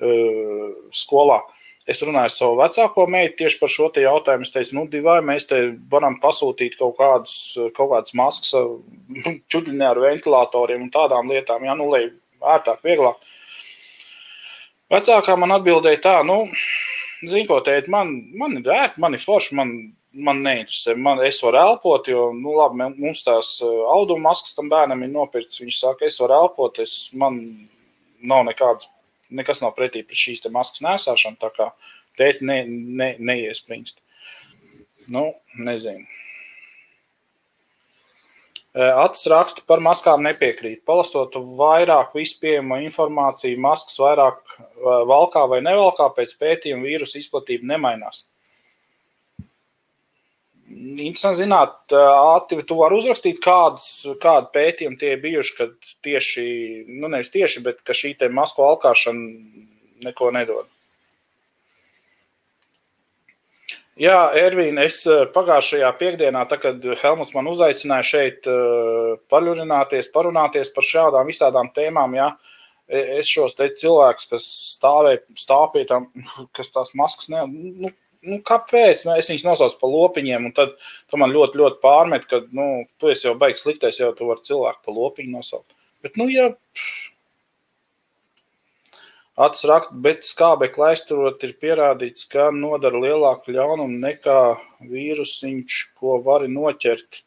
skolā. Uh, Es runāju ar savu vecāko meitu tieši par šo jautājumu. Es teicu, nu, divai mēs te varam pasūtīt kaut kādas, kaut kādas maskas, čuļņā ar ventilatoriem un tādām lietām, ja, nu, lai ērtāk, vieglāk. Vecākā man atbildēja tā, nu, zini, ko teikt, man, man ir ērti, man ir forši, man, man neinteresē. Man, es varu elpot, jo, nu, labi, mums tās auduma maskas tam bērnam ir nopirktas. Viņš saka, es varu elpot, es, man nav nekādas nekas nav pretī pret šīs maskas nēsāšanu. Tā kā tēti ne, ne, neiespringst. Nu, nezinu. Acis raksta par maskām nepiekrīt. Palasot vairāk vispārējo informāciju, maskas vairāk valkā vai nevalkā, pēc pētījuma vīrusu izplatība nemainās. Interesanti zināt, Ati, tu vari uzrakstīt, kādas, kādi pētījumi tie bijuši, kad tieši, nu nevis tieši, bet ka šī te masku alkāšana neko nedod. Jā, Ervīna, es pagājušajā piekdienā, tā, kad Helmuts man uzaicināja šeit paļurināties, parunāties par šādām visādām tēmām, jā, es šos te cilvēkus, kas stāvēja, stāv pie tām, kas tās maskas, ne, nu, nu, kāpēc? Nu, es viņus nosaucu par lopiņiem, un tad tu man ļoti, ļoti pārmet, ka nu, tu esi jau beigas sliktais, jau tu vari cilvēku par lopiņu nosaukt. Bet, nu, ja acis rakt, bet skābekli aizturot, ir pierādīts, ka nodara lielāku ļaunumu nekā vīrusiņš, ko vari noķert.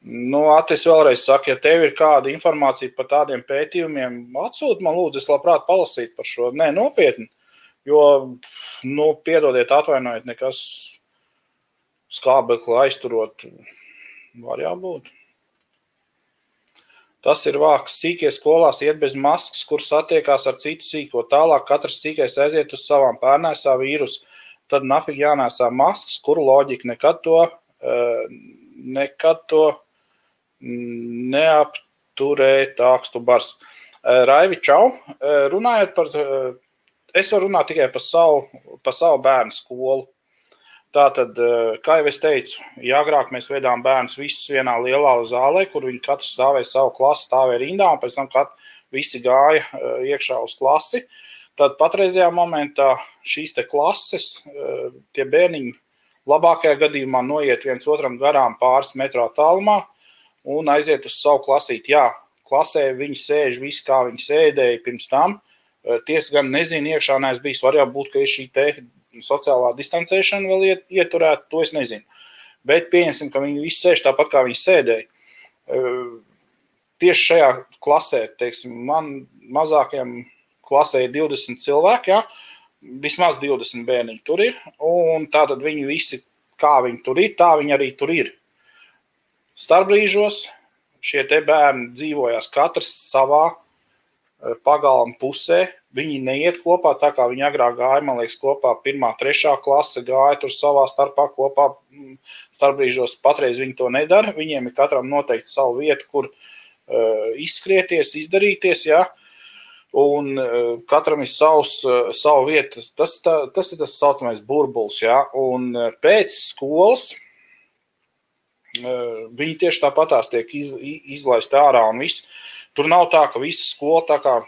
Nu, Atis vēlreiz saka, ja tev ir kāda informācija par tādiem pētījumiem, atsūti man, lūdzu, es labprāt palasītu par šo. Nē, nopietni. Jo, nu, piedodiet, atvainojiet, nekas skābekli aizturot var jābūt. Tas ir vāks. Sīkie skolās iet bez maskas, kur satiekās ar citu sīko. Tālāk katrs sīkais aiziet uz savām pērnēsā vīrusu. Tad nafig jānēsā maskas, kuru loģika nekad to, eh, nekad to neapturēt ākstu bars. Eh, Raivi, čau! Eh, runājot par es varu runāt tikai par savu, par savu bērnu skolu. Tātad, eh, kā jau es teicu, ja agrāk mēs vedām bērnus visus vienā lielā zālē, kur viņi katrs stāvēja savu klasi, stāvēja rindā, un pēc tam kat, visi gāja eh, iekšā uz klasi, tad patreizajā momentā šīs te klases, eh, tie bērniņi labākajā gadījumā noiet viens otram garām pāris metru attālumā un aiziet uz savu klasīti. Jā, klasē viņi sēž visi, kā viņi sēdēja pirms tam, tiesa gan nezinu, iekšā neesmu bijis. Var jau būt, ka ir šī sociālā distancēšana vēl iet, ieturēta, to es nezinu. Bet pieņemsim, ka viņi visi sēž tāpat, kā viņi sēdēja. Tieši šajā klasē, teiksim, man mazākajam klasē ir 20 cilvēki, ja? vismaz 20 bērniņi tur ir. Un tātad viņi visi, kā viņi tur ir, tā viņi arī tur ir. Starpbrīžos šie bērni dzīvojās katrs savā pagalma pusē. Viņi neiet kopā tā, kā viņi agrāk gāja. Man liekas, kopā pirmā, trešā klase gāja tur savā starpā kopā. Mm, starpbrīžos patreiz viņi to nedara. Viņiem ir katram noteikti savu vietu, kur uh, izskrieties, izdarīties. Ja? Un uh, katram ir savs, uh, savu vietu. Tas, tā, tas ir tas saucamais burbulis. Ja? Un uh, pēc skolas uh, viņi tieši tāpatās tiek iz, izlaisti ārā un viss. Tur nav tā, ka visa skola tā kā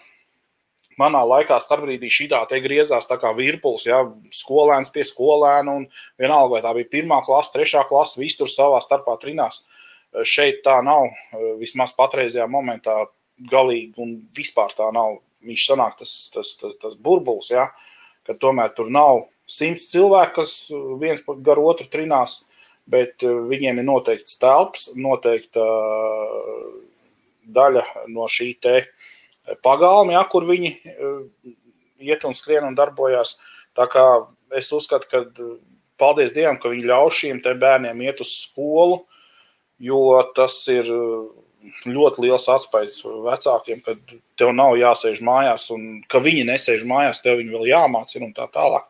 manā laikā starpbrīdī šī tā griezās tā kā virpuls, ja skolēns pie skolēna un vienalga, vai tā bija pirmā klasa, trešā klasa, visi tur savā starpā trinās. Šeit tā nav, vismaz patreizajā momentā galīgi un vispār tā nav. Viņš sanāk tas, tas, tas, tas burbulis, ja, ka tomēr tur nav simts cilvēku, kas viens gar otru trinās, bet viņiem ir noteikts telps, noteikta daļa no šī pagalma, ja, kur viņi eh, iet un skrien un darbojas. Tā kā es uzskatu, ka paldies Dievam, ka viņi ļauj šiem bērniem iet uz skolu, jo tas ir eh, ļoti liels atspējs vecākiem, ka tev nav jāsēž mājās, un ka viņi nesēž mājās, tev viņi vēl jāmācina un tā tālāk.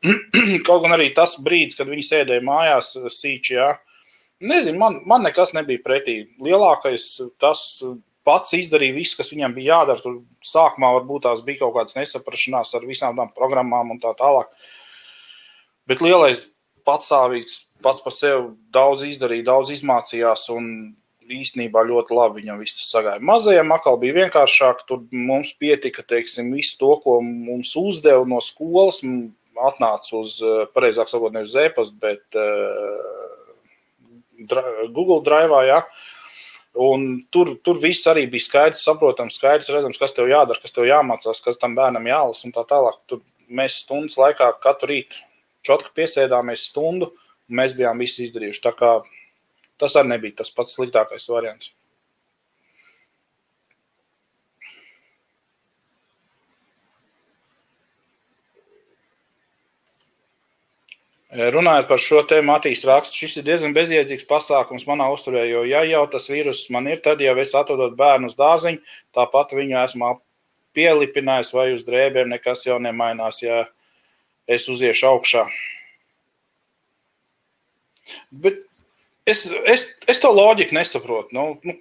(clears throat) Kaut gan arī tas brīdis, kad viņi sēdēja mājās, sīči, jā, Nezinu, man, man nekas nebija pretī. Lielākais tas pats izdarīja visu, kas viņam bija jādara. Tur sākumā varbūt tās bija kaut kādas nesaprašanās ar visām tām programmām un tā tālāk. Bet lielais patstāvīgs pats par sevi daudz izdarīja, daudz izmācījās un īstenībā ļoti labi viņam viss sagāja. Mazajam atkal bija vienkāršāk, tur mums pietika, teiksim, visu to, ko mums uzdeva no skolas, atnāca uz, pareizāk sakot, nevis zēpas, bet uh, Google Drive. Ja? Un tur, tur viss arī bija skaidrs, saprotams, skaidrs, redzams, kas tev jādara, kas tev jāmācās, kas tam bērnam jālasa un tā tālāk. Tur mēs stundas laikā katru rītu čotku piesēdāmies stundu, un mēs bijām visi izdarījuši. Tā kā tas arī nebija tas pats sliktākais variants. Runājot par šo tēmu, Matīs raksta, šis ir diezgan bezjēdzīgs pasākums manā uzturē, jo, ja jau tas vīrus man ir, tad jau es atvedot bērnu uz dārziņu, tāpat viņu esmu pielipinājis vai uz drēbēm, nekas jau nemainās, ja es uziešu augšā. Bet es, es, es to loģiku nesaprotu. Nu, nu,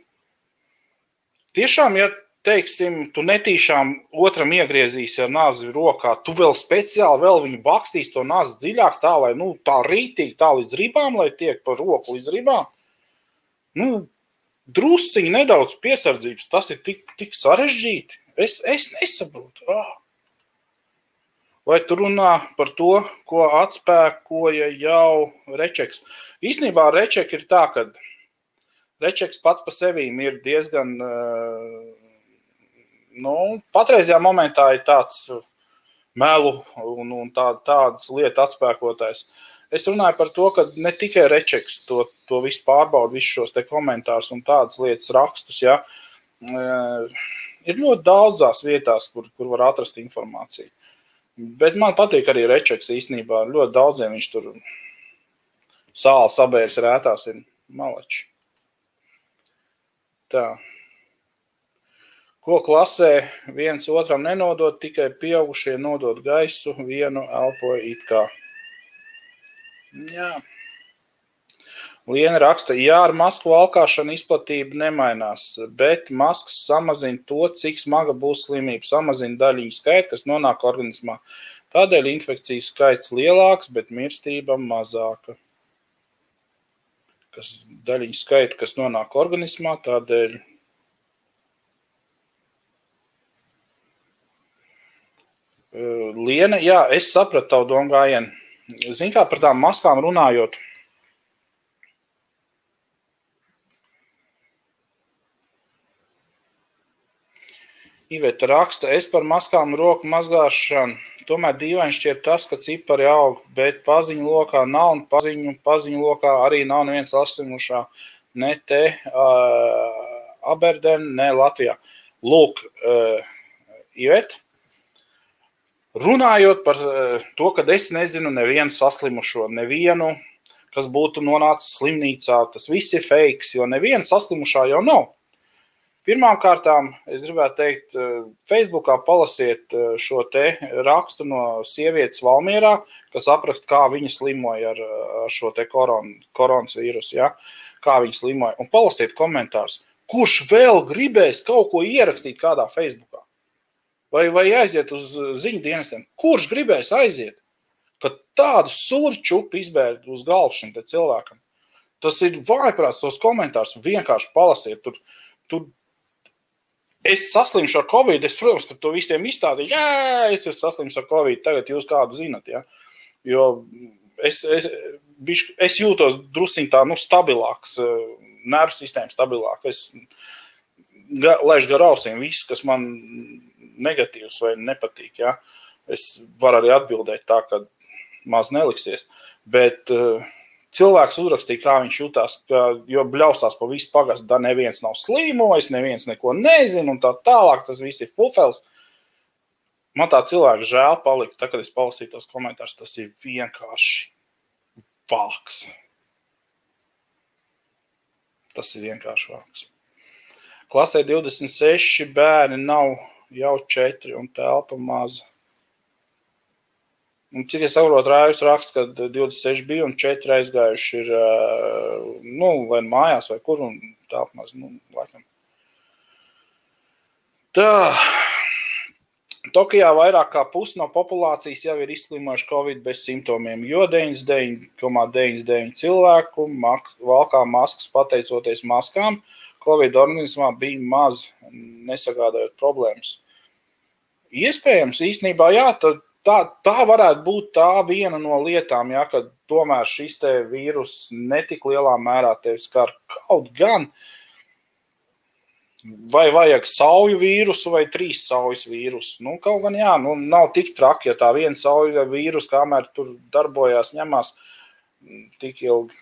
tiešām, ja teiksim, tu netīšām otram iegriezīsi ar nāzi rokā, tu vēl speciāli vēl viņu bakstīs to nāzi dziļāk, tā lai nu, tā rītīgi, tā līdz ribām, lai tiek pa roku līdz ribām. Nu, drusciņi nedaudz piesardzības, tas ir tik, tik sarežģīti. Es, es nesaprotu. Ah. Vai tu runā par to, ko atspēkoja jau Rečeks? Īsnībā Rečeks ir tā, ka Rečeks pats par sevi ir diezgan uh, nu, patreizajā momentā ir tāds melu un, un tā, tādas lietas atspēkotājs. Es runāju par to, ka ne tikai Rečeks to, to visu pārbauda, visus šos komentārus un tādas lietas rakstus. Ja. Ir ļoti daudzās vietās, kur, kur var atrast informāciju. Bet man patīk arī Rečeks īstenībā. Ļoti daudziem viņš tur sāla sabērs rētās ir malači. Tā. Ko klasē viens otram nenodod, tikai pieaugušie nodod gaisu, vienu elpoja it kā. Jā. Liena raksta, jā, ar masku valkāšanu izplatība nemainās, bet maskas samazina to, cik smaga būs slimība, samazina daļiņu skaitu, kas nonāk organismā. Tādēļ infekciju skaits lielāks, bet mirstība mazāka. Kas daļiņu skaitu, kas nonāk organismā, tādēļ Liena, jā, es sapratu tavu domu gājienu. Zini, kā par tām maskām runājot. Iveta raksta, es par maskām roku mazgāšanu. Tomēr dīvaini šķiet tas, ka cipari aug, bet paziņu lokā nav un paziņu, paziņu lokā arī nav neviens saslimušā. Ne te, uh, Aberdeen, ne Latvijā. Lūk, uh, Iveta, Runājot par eh, to, ka es nezinu nevienu saslimušo, nevienu, kas būtu nonācis slimnīcā, tas viss ir fake, jo neviena saslimušā jau nav. Pirmkārt, es gribētu teikt, eh, Facebookā palasiet eh, šo te rakstu no sievietes Valmierā, kas apraksta, kā viņa slimoja ar, ar šo te koron, koronas vīrusu, ja? kā viņa slimoja. Un palasiet komentārus, kurš vēl gribēs kaut ko ierakstīt kādā Facebookā vai, vai aiziet uz ziņu dienestiem. Kurš gribēs aiziet? Kad tādu surčupu izbērt uz galvu šim cilvēkam. Tas ir vājprāts, tos komentārus vienkārši palasiet. Tur, tur es saslimšu ar covid, es, protams, ka to visiem izstāstīšu. Jā, es esmu saslims ar covid, tagad jūs kādu zinat. Ja? Jo es, es, bišķi, es jūtos drusciņā tā, nu, stabilāks, nervu sistēma stabilāka. Es laišu gar ausīm visu, kas man negatīvs vai nepatīk. Ja? Es varu arī atbildēt tā, ka maz neliksies. Bet uh, cilvēks uzrakstīja, kā viņš jutās, ka, jo bļaustās pa visu pagastu, da neviens nav slimojis, neviens neko nezina un tā tālāk. Tas viss ir fufels. Man tā cilvēka žēl palika, tā, kad es palasīju tos komentārus. Tas ir vienkārši vāks. Tas ir vienkārši vāks. Klasē 26 bērni nav jau četri un telpa maza. Un, cik es saprotu, Rāvis raksta, ka 26 bija un 4 aizgājuši ir, nu, vai mājās, vai kur, un tā apmaz, nu, laikam. Tā. Tokijā vairāk kā pusi no populācijas jau ir izslimojuši Covid bez simptomiem, jo 99,99 cilvēku valkā maskas pateicoties maskām. Covid organismā bija maz, nesagādājot problēmas. Iespējams, īstenībā, jā, tā, tā varētu būt tā viena no lietām, ja, tomēr šis vīrus netik lielā mērā tevi skar kaut gan. Vai vajag sauju vīrusu vai trīs saujas vīrusu. Nu, kaut gan jā, nu, nav tik traki, ja tā viena sauja vīrusu, kamēr tur darbojās, ņemās tik ilgi.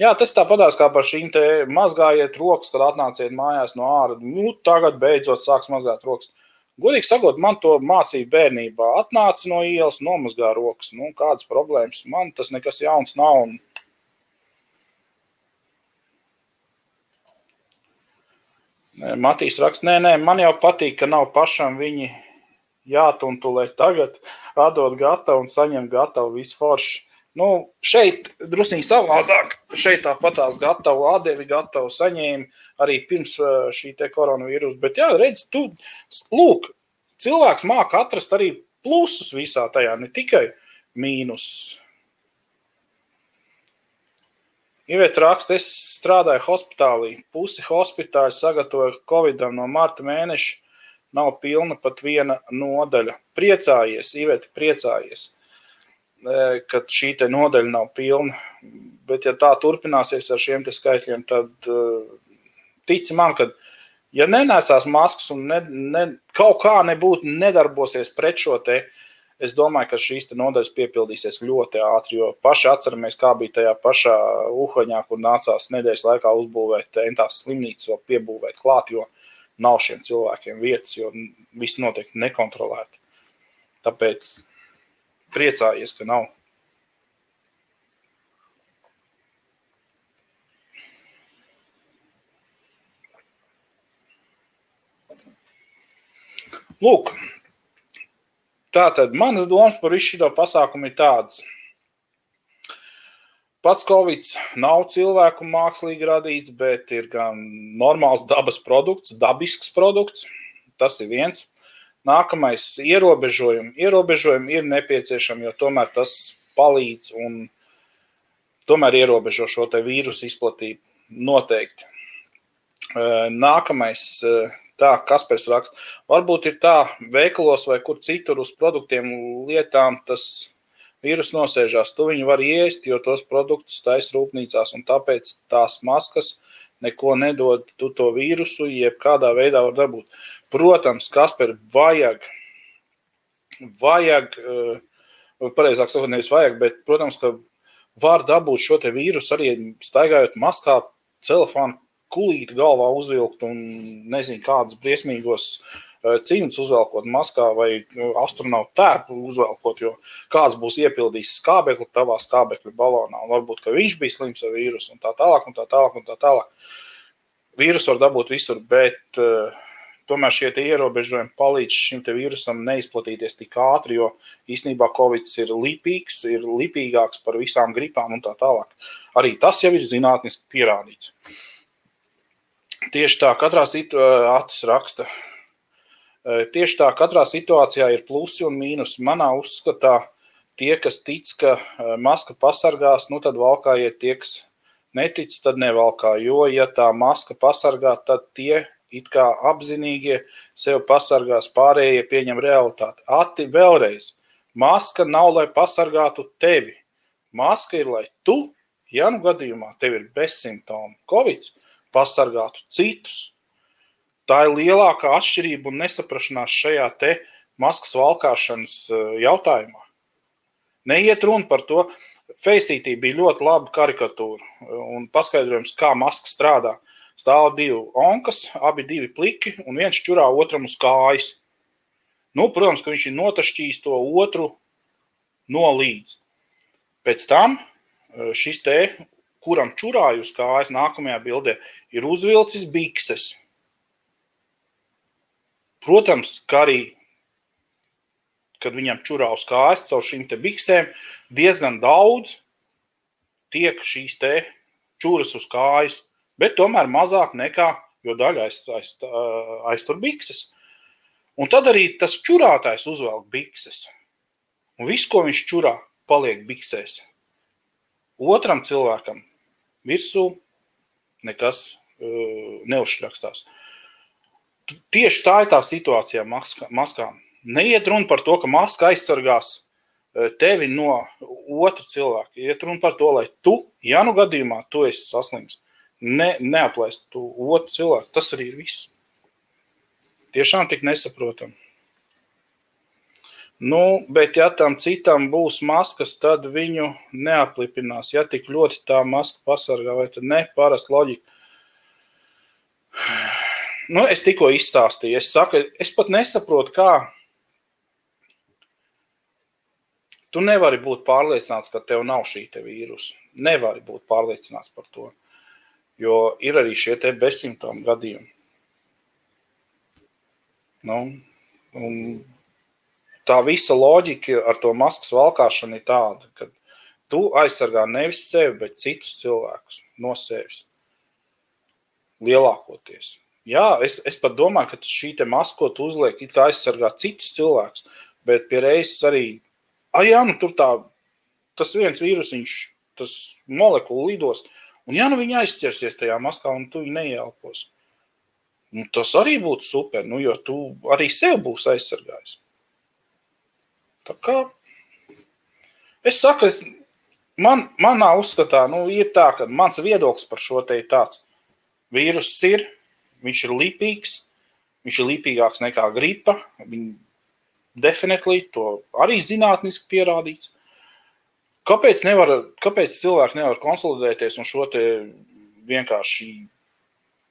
Jā, tas tāpatās kā par šīm te mazgājiet rokas, kad atnāciet mājās no ārā. Nu, tagad beidzot sāks mazgāt rokas. Godīgi sakot, man to mācīja bērnībā. Atnāca no ielas, nomazgā rokas. Nu, kādas problēmas? Man tas nekas jauns nav. Un Matīs raksta, nē, nē, man jau patīk, ka nav pašam viņi jātuntulē tagad, atdot gatavu un saņemt gatavu visu foršu. Nu, šeit drusīgi savādāk. Šeit tāpatās gatavu atdevi, gatavu saņēmi arī pirms šī te koronavīrusa. Bet, jā, redz, tu, lūk, cilvēks māca atrast arī plusus visā tajā, ne tikai mīnusus. Iveta raksta, es strādāju hospitālī. Pusi hospitāļa sagatavoja Covidam no marta mēneša. Nav pilna pat viena nodaļa. Priecājies, Iveta, priecājies, e, ka šī nodaļa nav pilna. Bet, ja tā turpināsies ar šiem skaitļiem, tad e, tici man, ka, ja nenesās maskas un ne, ne, kaut kā nebūtu nedarbosies pret šo te es domāju, ka šīs nodaļas piepildīsies ļoti ātri. Jo paši atceramies, kā bija tajā pašā Uhaņā, kur nācās nedēļas laikā uzbūvēt entās slimnīcas, vēl piebūvēt klāt, jo nav šiem cilvēkiem vietas, jo viss notiek nekontrolēti. Tāpēc priecājies, ka nav. Lūk, Tātad manas domas par visu šo pasākumu ir tādas. Pats Covid nav cilvēku mākslīgi radīts, bet ir gan normāls dabas produkts, dabisks produkts. Tas ir viens. Nākamais ierobežojumi. Ierobežojumi ir nepieciešami, jo tomēr tas palīdz un tomēr ierobežo šo vīrusu izplatību. Noteikti. Nākamais Tā, Kaspars raksta, varbūt ir tā, veikalos vai kur citur uz produktiem, lietām tas vīrus nosēžās. Tu viņu var iest, jo tos produktus taisa rūpnīcās, un tāpēc tās maskas neko nedod tu to vīrusu, jebkādā veidā var dabūt. Protams, Kaspar, vajag, vajag, eh, pareizāk sakot, nevis vajag, bet, protams, ka var dabūt šo te vīrusu arī staigājot maskā, celefonu kulīti galvā uzvilkt un nezinu, kādus briesmīgos eh, cīņus uzvelkot maskā vai nu, astronautu tērpu uzvelkot, jo kāds būs iepildījis skābekli tavā skābekļa balonā, un varbūt, ka viņš bija slims ar vīrusu un tā tālāk, un tā tālāk, un tā tālāk. Vīrusu var dabūt visur, bet uh, tomēr šie ierobežojumi palīdz šim vīrusam neizplatīties tik ātri, jo īstenībā Covid ir lipīgs, ir lipīgāks par visām gripām un tā tālāk. Arī tas jau ir zinātniski pierādīts. Tieši tā, katrā situācijā raksta. Tieši tā, katrā situācijā ir plusi un mīnusi. Manā uzskatā, tie, kas tic, ka maska pasargās, nu tad valkājiet, tie, kas netic, tad nevalkā. Jo, ja tā maska pasargā, tad tie it kā apzinīgie sev pasargās, pārējie pieņem realitāti. Ati vēlreiz, maska nav, lai pasargātu tevi. Maska ir, lai tu, ja nu gadījumā tev ir bezsimptomu Covid, pasargātu citus. Tā ir lielākā atšķirība un nesaprašanās šajā te maskas valkāšanas eh, jautājumā. Neiet runa par to. Faceitī bija ļoti laba karikatūra un paskaidrojums, kā maska strādā. Stāv divi onkas, abi divi pliki, un viens čurā otram uz kājas. Nu, protams, ka viņš ir notašķījis to otru no līdz. Pēc tam eh, šis te kuram čurāju uz kājas nākamajā bildē, ir uzvilcis bikses. Protams, ka arī kad viņam čurā uz kājas caur šīm te biksēm, diezgan daudz tiek šīs te čuras uz kājas, bet tomēr mazāk nekā, jo daļa aiz, aiz, aiztur bikses. Un tad arī tas čurātājs uzvelk bikses. Un viss, ko viņš čurā, paliek biksēs. Otram cilvēkam virsū nekas uh, neuzšrakstās. Tieši tā ir tā situācija ar maskām. Neiet runa par to, ka maska aizsargās e, tevi no otra cilvēka. Iet runa par to, lai tu, ja nu gadījumā tu esi saslims, ne, neaplaist tu otru cilvēku. Tas arī ir viss. Tiešām tik nesaprotam. Nu, bet ja tam citam būs maskas, tad viņu neaplipinās. Ja tik ļoti tā maska pasargā, vai tad ne, parasti loģika. Nu, es tikko izstāstīju, es saku, es pat nesaprotu, kā Tu nevari būt pārliecināts, ka tev nav šī te vīrusa. Nevari būt pārliecināts par to. Jo ir arī šie te bezsimptomu gadījumi. Nu, un tā visa loģika ar to maskas valkāšanu ir tāda, ka tu aizsargā nevis sevi, bet citus cilvēkus no sevis. Lielākoties. Jā, es, es pat domāju, ka šī maska, ko tu uzliek, it kā aizsargā citus cilvēkus, bet pie reizes arī ah, jā, nu tur tā, tas viens vīrusiņš, tas molekula lidos, un ja nu viņi aizķersies tajā maskā un tu viņu neieelpos, nu, tas arī būtu super, nu, jo tu arī sev būs aizsargājis. Tā kā es saku, es, man, manā uzskatā, nu, ir tā, ka mans viedoklis par šo te ir tāds, vīrus ir, viņš ir lipīgs, viņš ir lipīgāks nekā gripa, Definitīvi to arī zinātniski pierādīts. Kāpēc, nevar, kāpēc cilvēki nevar konsolidēties un šo vienkārši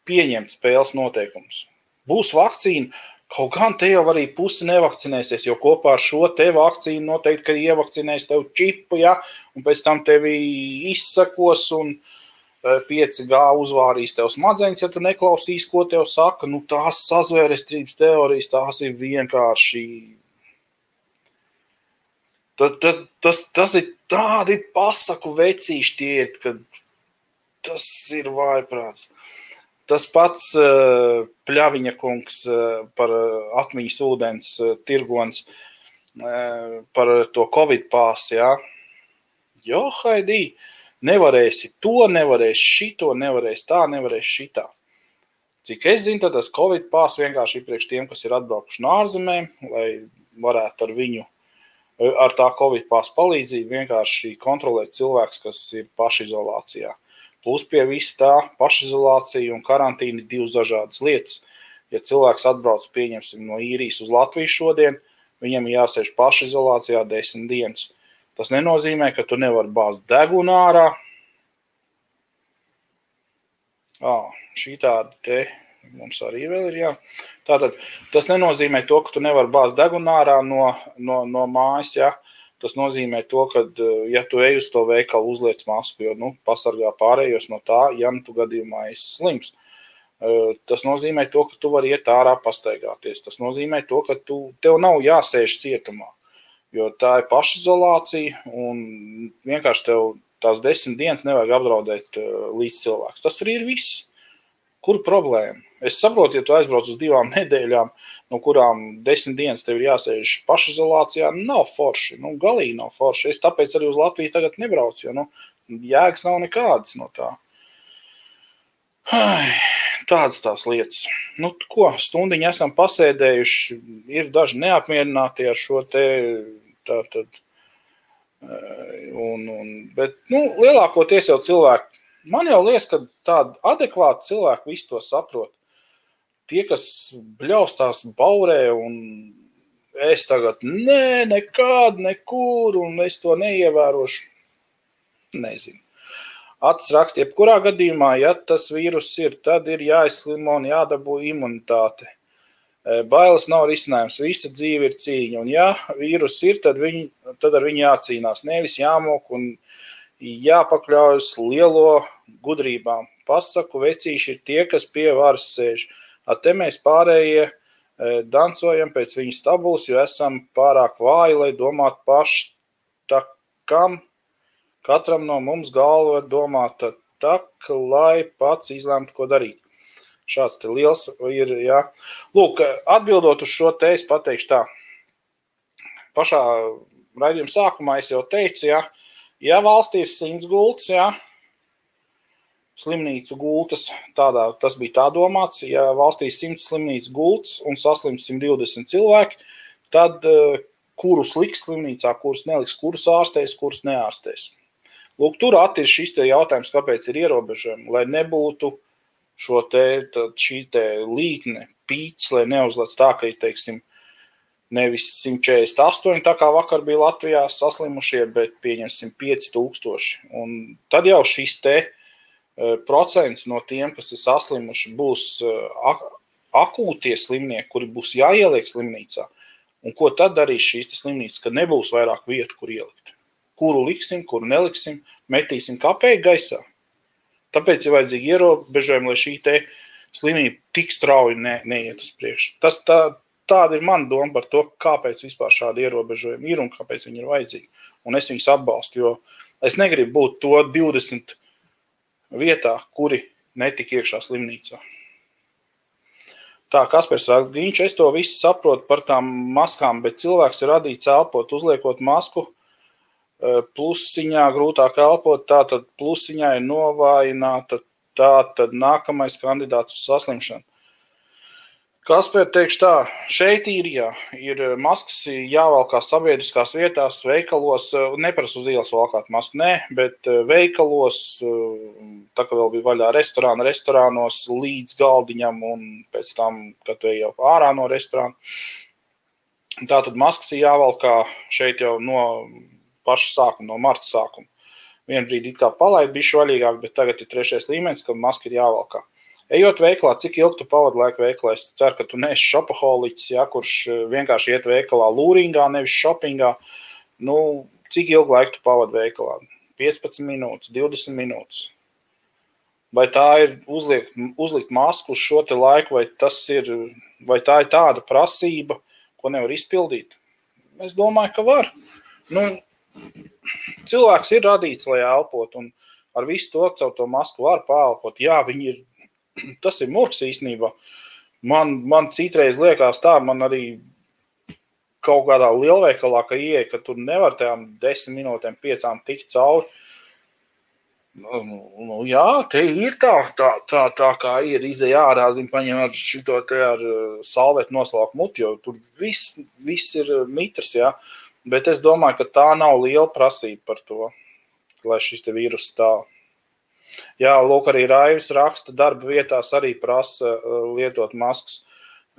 pieņemt spēles noteikumus? Būs vakcīna, kaut gan te jau arī pusi nevakcinēsies, jo kopā ar šo te vakcīnu noteikti, ka ievakcinēs tev čipu, ja, un pēc tam tevi izsakos un 5G e, uzvārīs tev smadzenes, ja tu neklausīs, ko tev saka. Nu, tās sazvērestības teorijas, tās ir vienkārši Tad, tad, tas, tas ir tādi pasaku vecīši tie ir, ka tas ir vājprāts. Tas pats uh, Pļaviņa kungs uh, par uh, atmiņas ūdens uh, tirgons uh, par to Covid pāsi, jā. Jo, Haidī, nevarēsi to, nevarēsi šito, nevarēsi tā, nevarēsi šitā. Cik es zinu, tas Covid pās vienkārši ir priekš tiem, kas ir atbraukuši no ārzemēm, lai varētu ar viņu ar tā Covid pās palīdzību vienkārši kontrolēt cilvēks, kas ir pašizolācijā. Plus pie vis tā pašizolācija un karantīna ir divas dažādas lietas. Ja cilvēks atbrauc, pieņemsim, no īrijas uz Latviju šodien, viņam jāsēž pašizolācijā desmit dienas. Tas nenozīmē, ka tu nevari bāzt degunu ārā. À, šī tāda te mums arī vēl ir. Jā. Tātad, tas nenozīmē to, ka tu nevari bāzt degunu ārā no, no, no mājas. Jā. Tas nozīmē to, ka, ja tu ej uz to veikalu, uzliec masku, jo nu, pasargā pārējos no tā, ja nu tu gadījumā esi slims. Tas nozīmē to, ka tu vari iet ārā pastaigāties. Tas nozīmē to, ka tu, tev nav jāsēž cietumā, jo tā ir pašizolācija un vienkārši tev tās desmit dienas nevajag apdraudēt līdz cilvēks. Tas arī ir viss. Kur problēma? Es saprotu, ja tu aizbrauc uz divām (laughs) nedēļām, no kurām desmit dienas tev ir jāsēž pašizolācijā, nav forši. Nu, galīgi nav forši. Es tāpēc arī uz Latviju tagad nebraucu, jo nu, jēgas nav nekādas no tā. Ai, tādas tās lietas. Nu, ko, stundiņu esam pasēdējuši, ir daži neapmierināti ar šo te. Tātad, un, un, bet nu, lielākoties jau cilvēki Man jau liekas, ka tādi adekvāti cilvēki visu to saprot. Tie, kas bļaustās baurē un es tagad, nē, nekad, nekur, un es to neievērošu, nezinu. Acis raksta, jebkurā gadījumā, ja tas vīrus ir, tad ir jāizslimo un jādabū imunitāte. E, bailes nav risinājums, visa dzīve ir cīņa. Un, ja vīrus ir, tad, viņ, tad ar viņu jācīnās. Nevis jāmok un jāpakļaujas lielo gudrībām. Pasaku vecīši ir tie, kas pie varas sēž. A te mēs pārējie dancojam pēc viņas tabulas, jo esam pārāk vāji, lai domātu paši, tā kam katram no mums galva domāt tā, lai pats izlemtu, ko darīt. Šāds te liels ir, jā. Lūk, atbildot uz šo te, es pateikšu tā. Pašā raidījuma sākumā es jau teicu, jā, ja valstī ir simts gultas, jā, slimnīcu gultas. Tādā, tas bija tā domāts. Ja valstī ir 100 slimnīcu gultas un saslims 120 cilvēki, tad uh, kurus liks slimnīcā, kurus neliks, kurus ārstēs, kurus neārstēs. Lūk, tur ir šis jautājums, kāpēc ir ierobežojumi, lai nebūtu šo te, šī te līkne, pīķis, lai neuzlēc tā, ka, teiksim, nevis 148, tā kā vakar bija Latvijā saslimušie, bet pieņemsim 5000. Un tad jau šis te Eh, procents no tiem, kas ir saslimuši, būs eh, akūtie slimnieki, kuri būs jāieliek slimnīcā. Un ko tad darīs šīs slimnīcas, kad nebūs vairāk vietu, kur ielikt? Kuru liksim, kuru neliksim, metīsim kāpēji gaisā. Tāpēc ir vajadzīgi ierobežojumi, lai šī slimība tik strauji ne, neiet uz priekšu. Tas tā, tāda ir mana doma par to, kāpēc vispār šādi ierobežojumi ir un kāpēc viņi ir vajadzīgi. Un es viņus atbalstu, jo es negribu būt to 20 vietā, kuri netika iekšā slimnīcā. Tā, Kaspars Rādiņš, es to visu saprotu par tām maskām, bet cilvēks ir radīts elpot, uzliekot masku, e, plusiņā grūtāk elpot, tā tad plusiņā ir novājināta, tā tad nākamais kandidāts uz saslimšanu. Kaspēr teikšu tā, šeit īrijā ir eh, maskas jāvalkā sabiedriskās vietās, veikalos, eh, neprasa uz ielas valkāt masku, nē, bet eh, veikalos, tā kā vēl bija vaļā restorāna, restorānos līdz galdiņam un pēc tam, kad tu jau ārā no restorāna. Tā tad maskas ir jāvalkā šeit jau no paša sākuma, no marta sākuma. Vienu brīdi it kā palaid bišķi vaļīgāk, bet tagad ir trešais līmenis, ka maska ir jāvalkā. Ejot veikalā, cik ilgi tu pavadi laiku veikalā? Es ceru, ka tu neesi šopaholiķis, ja, kurš eh, vienkārši iet veikalā lūringā, nevis shoppingā. Nu, cik ilgi laiku tu pavadi veikalā? 15 minūtes, 20 minūtes. Vai tā ir uzliekt, uzlikt masku uz šo laiku, vai, ir, vai tā ir tāda prasība, ko nevar izpildīt? Es domāju, ka var. Nu, cilvēks ir radīts, lai elpotu, un ar visu to caur to masku var pāelpot. Jā, viņi ir (clears throat) tas ir murgs īstenībā. Man, man citreiz liekas tā, man arī kaut kādā lielveikalā, ka ieeja, ka tur nevar tajām desmit minūtēm, piecām tikt cauri. Nu, nu, jā, te ir tā, tā, tā, tā kā ir izēja ārā, zin, paņem ar šito te ar uh, salvetu noslaukt muti, jo tur viss, viss ir mitrs, jā. Bet es domāju, ka tā nav liela prasība par to, lai šis vīrus stāv. Jā, lūk, arī Raivis raksta, darba vietās arī prasa eh, lietot maskas.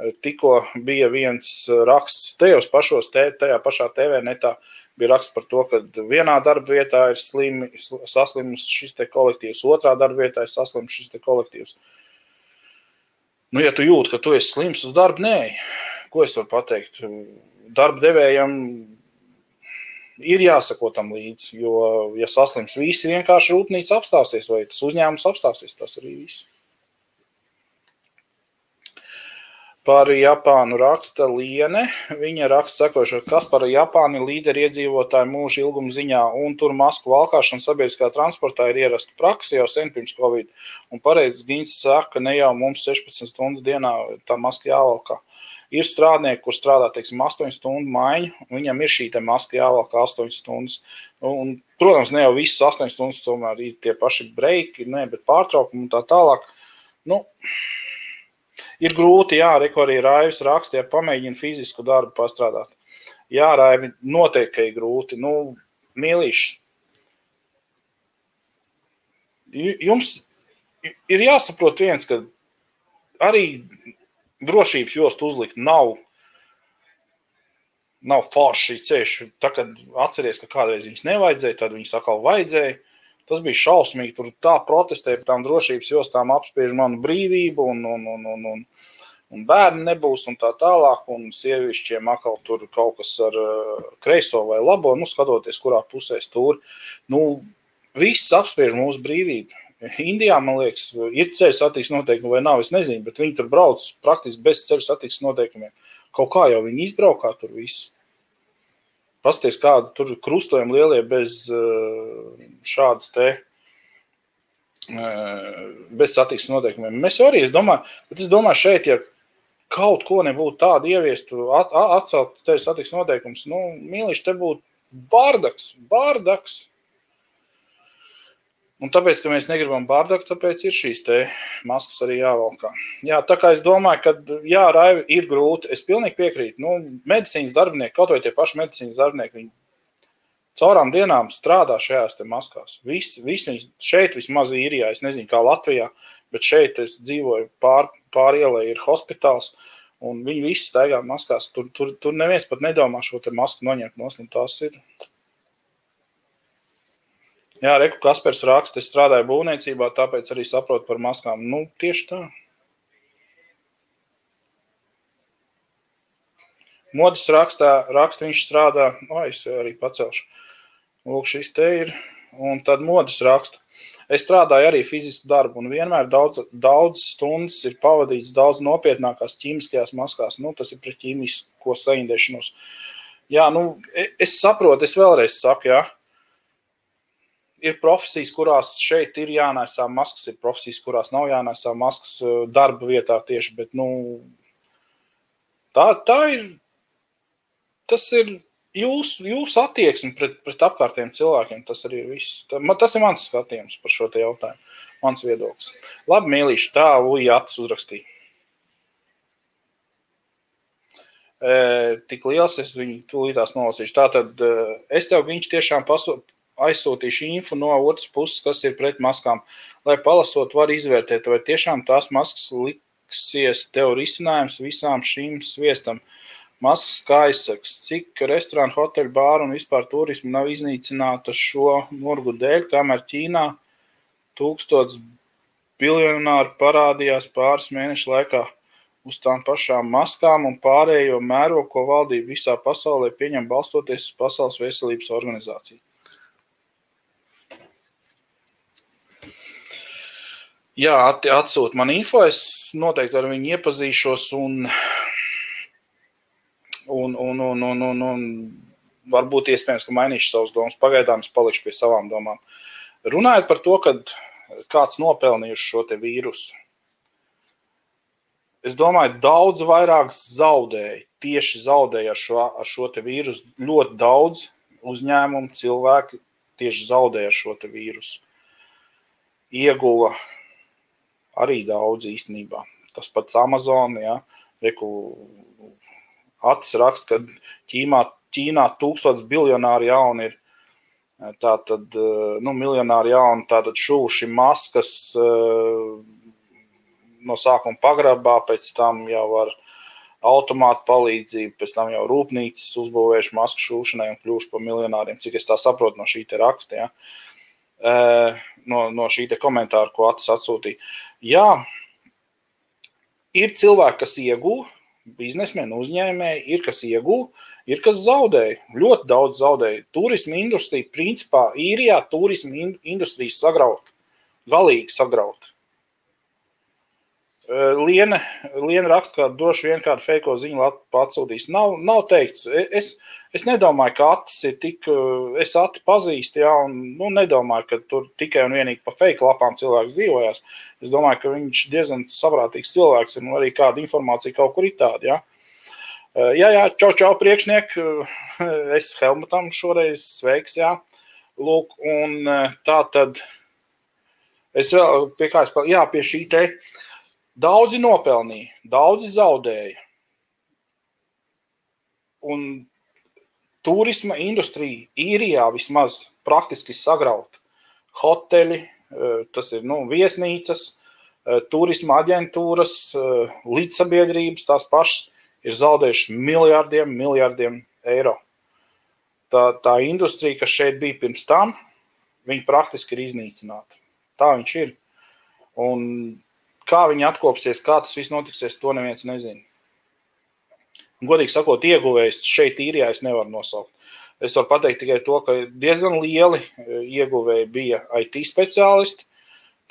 Eh, tikko bija viens eh, raksts tajos pašos, te, tajā pašā TV netā, bija raksts par to, ka vienā darba vietā ir slimi, saslims šis te kolektīvs, otrā darba vietā ir saslims šis te kolektīvs. Nu, ja tu jūti, ka tu esi slims uz darbu, nē, ko es varu pateikt? Darba devējam ir jāsako tam līdzi. Jo, ja saslims visi, vienkārši rūpnīca apstāsies vai tas uzņēmums apstāsies. Tas arī viss. Par Japānu raksta Liene. Viņa raksta, sekojuši, kas par Japānu ir līderi iedzīvotāju mūža ilguma ziņā, un tur masku valkāšana sabiedriskā transportā ir ierasta praksa jau sen pirms Covid. Un pareizi Gins saka, ka ne jau mums 16 stundas dienā tā maska jāvalkā. Uh, Ir strādnieki, kur strādā teiksim, 8 stundu maiņu, un viņam ir šī maska jāvelk 8 stundas. Un, protams, ne jau visas 8 stundas, tomēr ir tie paši breiki, ne, bet pārtraukumi un tā tālāk. Nu, ir grūti, jā, arī Raivs raksta, ja pamēģina fizisku darbu pastrādāt. Jā, Raivi, noteikti ir grūti. Nu, mīlīši, jums ir jāsaprot viens, ka arī drošības jostu uzlikt nav. Nav forši ceļš. Tā, kad atceries, ka kādreiz viņas nevajadzēja, tad viņas atkal vajadzēja. Tas bija šausmīgi. Tur tā protestēja par tām drošības jostām, apspiež manu brīvību, un, un, un, un, un, un bērni nebūs, un tā tālāk. Un sievišķiem atkal tur kaut kas ar uh, kreiso vai labo, nu, skatoties, kurā pusē stūri. Nu, viss apspiež mūsu brīvību. Indijā, man liekas, ir ceļu satiksmes noteikumi vai nav. Es nezinu, bet viņi tur brauc praktiski bez ceļu satiksmes noteikumiem. Kaut kā jau viņi izbraukā tur visu. Pasties, kāda tur krustojumi lielie bez šādas te, bez satiksmes noteikumiem. Mēs arī, es domāju, bet es domāju šeit, ja kaut ko nebūtu tādu ieviestu, at, atcelt ceļu satiksmes noteikumus, nu, mīliši, te būtu bārdaks, bārdaks. Un tāpēc, ka mēs negribam bārdaku, tāpēc ir šīs maskas arī jāvalkā. Jā, tā kā es domāju, ka jā, raivi ir grūti. Es pilnīgi piekrītu. Nu, medicīnas darbinieki, kaut vai tie paši medicīnas darbinieki, viņi caurām dienām strādā šajās maskās. Visi, visi viņi šeit vismaz īrijā, es nezinu, kā Latvijā, bet šeit es dzīvoju pār, pār ielai ir hospitāls, un viņi visi staigā maskās. Tur, tur, tur neviens pat nedomā šo masku noņemt nos, un tās ir Jā, Reku Kaspars raksta, es strādāju būvniecībā, tāpēc arī saprotu par maskām. Nu, tieši tā. Modas rakstā, raksta, viņš strādā, o, es arī pacelšu. Lūk, šis te ir. Un tad modas raksta. Es strādāju arī fizisku darbu, un vienmēr daudz, daudz stundas ir pavadīts daudz nopietnākās ķīmiskajās maskās. Nu, tas ir pret ķīmisko saindēšanos. Jā, nu, e, es saprotu, es vēlreiz saku, jā. Ja ir profesijas, kurās šeit ir jānēsā maskas, ir profesijas, kurās nav jānēsā maskas eh, darba vietā tieši. Bet, nu, tā, tā ir. Tas ir jūsu jūs attieksme pret, pret apkārtējiem cilvēkiem. Tas arī ir viss. Tas ir mans skatījums par šo jautājumu. Mans viedoklis. Labi, mīlīši, tā acis uzrakstīja. E, tik liels es viņu tūlītās nolasīšu. Tātad eh, es tev viņš tiešām paso, aizsūtīšu info no otras puses, kas ir pret maskām, lai palasot, var izvērtēt, vai tiešām tās maskas liksies tev risinājums visām šīm sviestam. Maskas kā aizsaks, cik restorānu, hoteļu, bāru un vispār turismu nav iznīcināta šo murgu dēļ, kamēr Ķīnā tūkstots biljonāri parādījās pāris mēnešu laikā uz tām pašām maskām un pārējo mēro, ko valdība visā pasaulē pieņem balstoties uz Pasaules veselības organizāciju. Jā, atsūta man info. Es noteikti ar viņu iepazīšos un, un, un, un, un, un, un varbūt iespējams, ka mainīšu savas domas. Pagaidām es palikšu pie savām domām. Runājot par to, ka kāds nopelnījuši šo te vīrusu. Es domāju, daudz vairāk zaudēja, tieši zaudēja ar šo, ar šo te vīrusu. Ļoti daudz uzņēmumu cilvēki tieši zaudēja ar šo te vīrusu. Ieguva arī daudz īstenībā. Tas pats Amazon, ja, reku, acis raksta, ka Ķīmā, Ķīnā tūkstots biljonāri jauni ir. Tā tad, nu, miljonāri jauni, tātad šūši maskas no sākuma pagrabā, pēc tam jau ar automātu palīdzību, pēc tam jau rūpnīcas uzbūvējuši masku šūšanai un kļuvuši par miljonāriem, cik es tā saprotu no šī te raksta. Ja no, no šī komentāra, ko Atis atsūtīja. Jā, ir cilvēki, kas iegūst, biznesmeni, uzņēmēji, ir kas iegūst, ir kas zaudēja. Ļoti daudz zaudēja. Turisma industrija, principā, īrijā turisma industrijas sagraut, galīgi sagraut. Liena, Liena raksta, ka droši vien kādu fake ziņu atsūtīs. Nav, nav teikts. Es, es nedomāju, ka Atis ir tik. Es Ati pazīstu, jā, un nu, nedomāju, ka tur tikai un vienīgi pa fake lapām cilvēks dzīvojas. Es domāju, ka viņš diezgan saprātīgs cilvēks ir un arī kāda informācija kaut kur ir tāda. Jā. Jā, jā, čau, čau, priekšniek. Es Helmutam šoreiz sveiks, jā. Lūk, un tā tad es vēl pie kā es, jā, pie šī te. Uh, Daudzi nopelnīja, daudzi zaudēja. Un turisma industrija īrijā vismaz praktiski sagrauta. Hoteļi, eh, tas ir nu, viesnīcas, eh, turisma aģentūras, eh, līdzsabiedrības, tās pašas ir zaudējušas miljardiem, miljardiem eiro. Tā, tā industrija, kas šeit bija pirms tam, viņa praktiski ir iznīcināta. Tā viņš ir. Un Kā viņi atkopsies, kā tas viss notiksies, to neviens nezina. Godīgi sakot, ieguvējs šeit īrijā es nevaru nosaukt. Es varu pateikt tikai to, ka diezgan lieli e, ieguvēji bija IT speciālisti,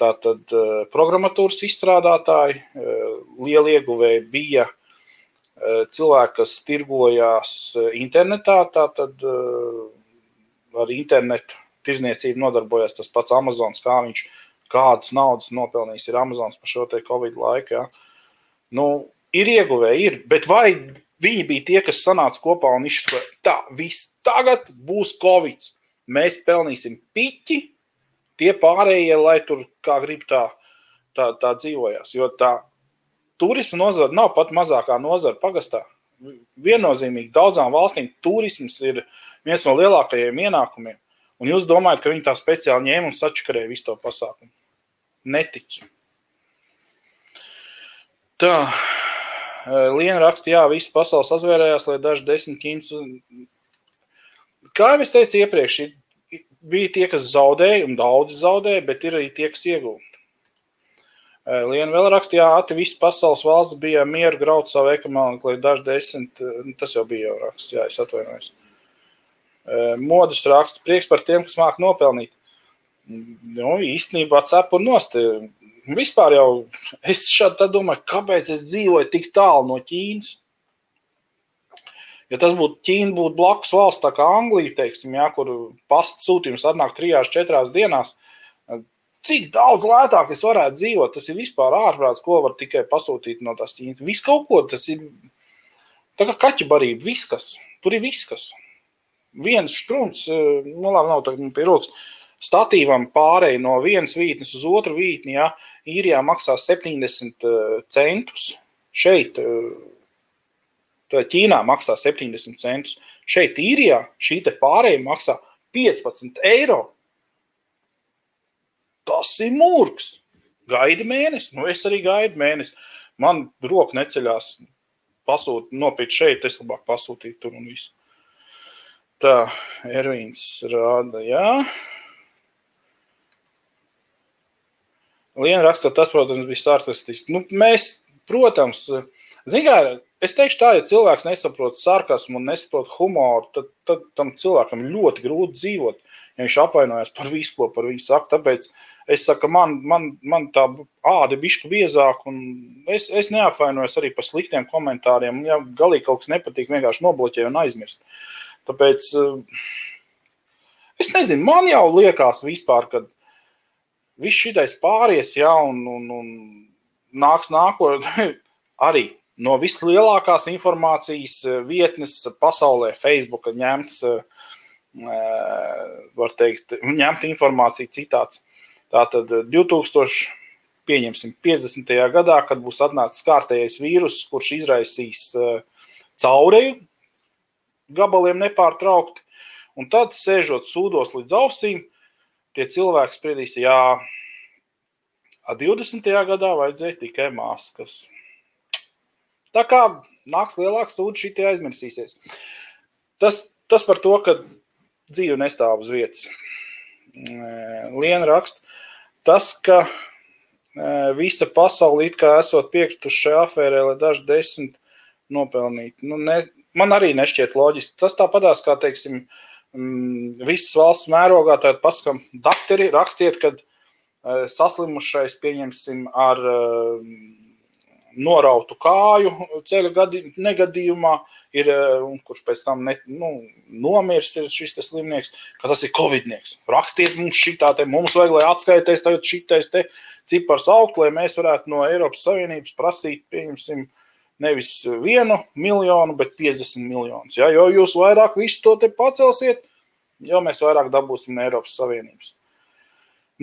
Tātad programmatūras izstrādātāji, liela ieguvēja bija cilvēki, kas tirgojās internetā, tātad ar internetu tirzniecību nodarbojās tas pats Amazons, kā viņš kādas naudas nopelnījis ir Amazons par šo Covid laiku. Ja. Nu, ir ieguvēji, ir, bet vai viņi bija tie, kas sanāca kopā un izšķiroja, tā, viss tagad būs Covid, mēs pelnīsim piķi, tie pārējie, lai tur kā grib tā, tā, tā dzīvojās. Jo tā turisma nozara nav pat mazākā nozara pagastā. Viennozīmīgi daudzām valstīm turisms ir viens no lielākajiem ienākumiem. Un jūs domājat, ka viņi tā speciāli ņēma un sačakarēja visu to pasākumu? Neticu. Tā, Liena raksta, jā, viss pasaules azvērējās, lai daži desmit kīns. Kā jau es teicu iepriekš, bija tie, kas zaudēja, un daudzi zaudēja, bet ir arī tie, kas ieguva. Liena vēl rakstīja, ka visas pasaules valsts bija mieru graut savu ekonomiku, lai daži desmit, tas jau bija jau raksts, jā, es atvainojos. Modas raksta, prieks par tiem, kas māk nopelnīt. Nu, īstenībā cepur nost. Vispār jau es šādi domāju, kāpēc es dzīvoju tik tālu no Ķīnas. Ja tas būtu Ķīna, būtu blakus valsts, tā kā Anglija, teiksim, ja, kur pasta sūtījums atnāk trijās, četrās dienās, cik daudz lētāk es varētu dzīvot. Tas ir vispār ārprāts, ko var tikai pasūtīt no tās Ķīnas. Viss kaut ko tas ir. Tā kā kaķa barība, viss kas. Tur ir viss kas. Viens strūns, nu labi, nav tagad pie rokas statīvam pārēj no vienas vītnes uz otru vītni, ja īrijā maksā 70 eh, centus, šeit eh, Ķīnā maksā 70 centus, šeit īrijā šī pārējai maksā 15 eiro. Tas ir mūrs. Gaidi mēnesi, nu es arī gaidu mēnesi. Man roka neceļās pasūt, nopirkt šeit, es labāk pasūtītu tur un visu. Tā, Ervīns rāda, jā. Liena raksta, tas, protams, bija sarkastiski. Nu, mēs, protams, zinām, es teikšu tā, ja cilvēks nesaprot sarkasmu un nesaprot humoru, tad, tad tam cilvēkam ļoti grūti dzīvot. Ja viņš apvainojas par visu, ko par viņu saka. Tāpēc es saku, man, man, man tā āda ir bišķi biezāka, un es, es neapvainojos arī par sliktiem komentāriem. Ja galīgi kaut kas nepatīk, vienkārši nobloķēju un aizmirst. Tāpēc es nezinu, man jau liekas vispār, ka viss šitais pāries, ja, un, un, un nāks nākotnē (laughs) arī no vislielākās informācijas eh, vietnes pasaulē, Facebook, ņemts, eh, var teikt, (laughs) ņemt informāciju citāts. Tātad 2000, pieņemsim, 50. gadā, kad būs atnācis kārtējais vīrus, kurš izraisīs eh, caurēju gabaliem nepārtraukti, un tad sēžot sūdos līdz ausīm, tie cilvēki spriedīs, jā, 20. gadā vajadzēja tikai maskas. Tā kā nāks lielāks sūds, šī tie aizmirsīsies. Tas, tas par to, ka dzīve nestāv uz vietas. Liena raksta, tas, ka visa pasaule it kā esot piekrituši šajā afērē, lai daži desmit nopelnītu. Nu, ne, man arī nešķiet loģiski. Tas tāpatās, kā teiksim, uh, Mm, visas valsts mērogā, tad pasakām, dakteri rakstiet, kad eh, saslimušais, pieņemsim, ar eh, norautu kāju ceļa gadi, negadījumā, ir, eh, kurš pēc tam ne, nu, nomirs, ir šis slimnieks, ka tas ir covidnieks. Rakstiet mums šitā, te mums vajag, lai atskaities tagad šitais te cipars augt, lai mēs varētu no Eiropas Savienības prasīt, pieņemsim, nevis vienu miljonu, bet 50 miljonus. Ja? Jo jūs vairāk visu to pacelsiet, jo mēs vairāk dabūsim no Eiropas Savienības.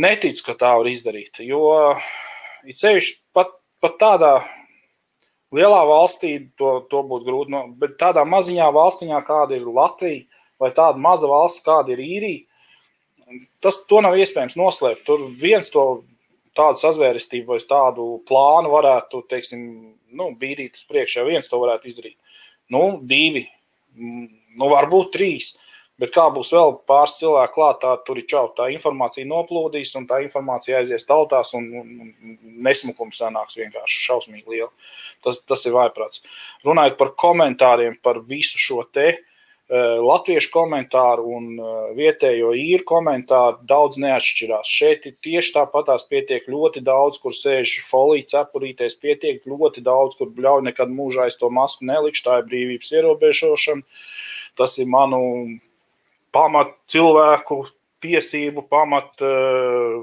Neticu, ka tā var izdarīt, jo it sevišķi pat, pat tādā lielā valstī to, to būtu grūti, no, bet tādā maziņā valstiņā, kāda ir Latvija, vai tāda maza valsts, kāda ir īrija, tas to nav iespējams noslēpt. Tur viens to tādu sazvērestību vai tādu plānu varētu, teiksim, nu, bīdīt uz priekšu, ja viens to varētu izdarīt. Nu, divi, nu, varbūt trīs. Bet kā būs vēl pāris cilvēku klāt, tā tur ir čau. Tā informācija noplūdīs, un tā informācija aizies tautās, un, un, nesmukums sanāks vienkārši šausmīgi liela. Tas, tas ir vaiprāts. Runājot par komentāriem par visu šo te, latviešu komentāru un vietējo īru komentāru daudz neatšķirās. Šeit ir tieši tāpatās pietiek ļoti daudz, kur sēž folija cepurīties, pietiek ļoti daudz, kur bļauj nekad mūžā aiz to masku nelikšu, tā ir brīvības ierobežošana. Tas ir manu pamat cilvēku tiesību, pamat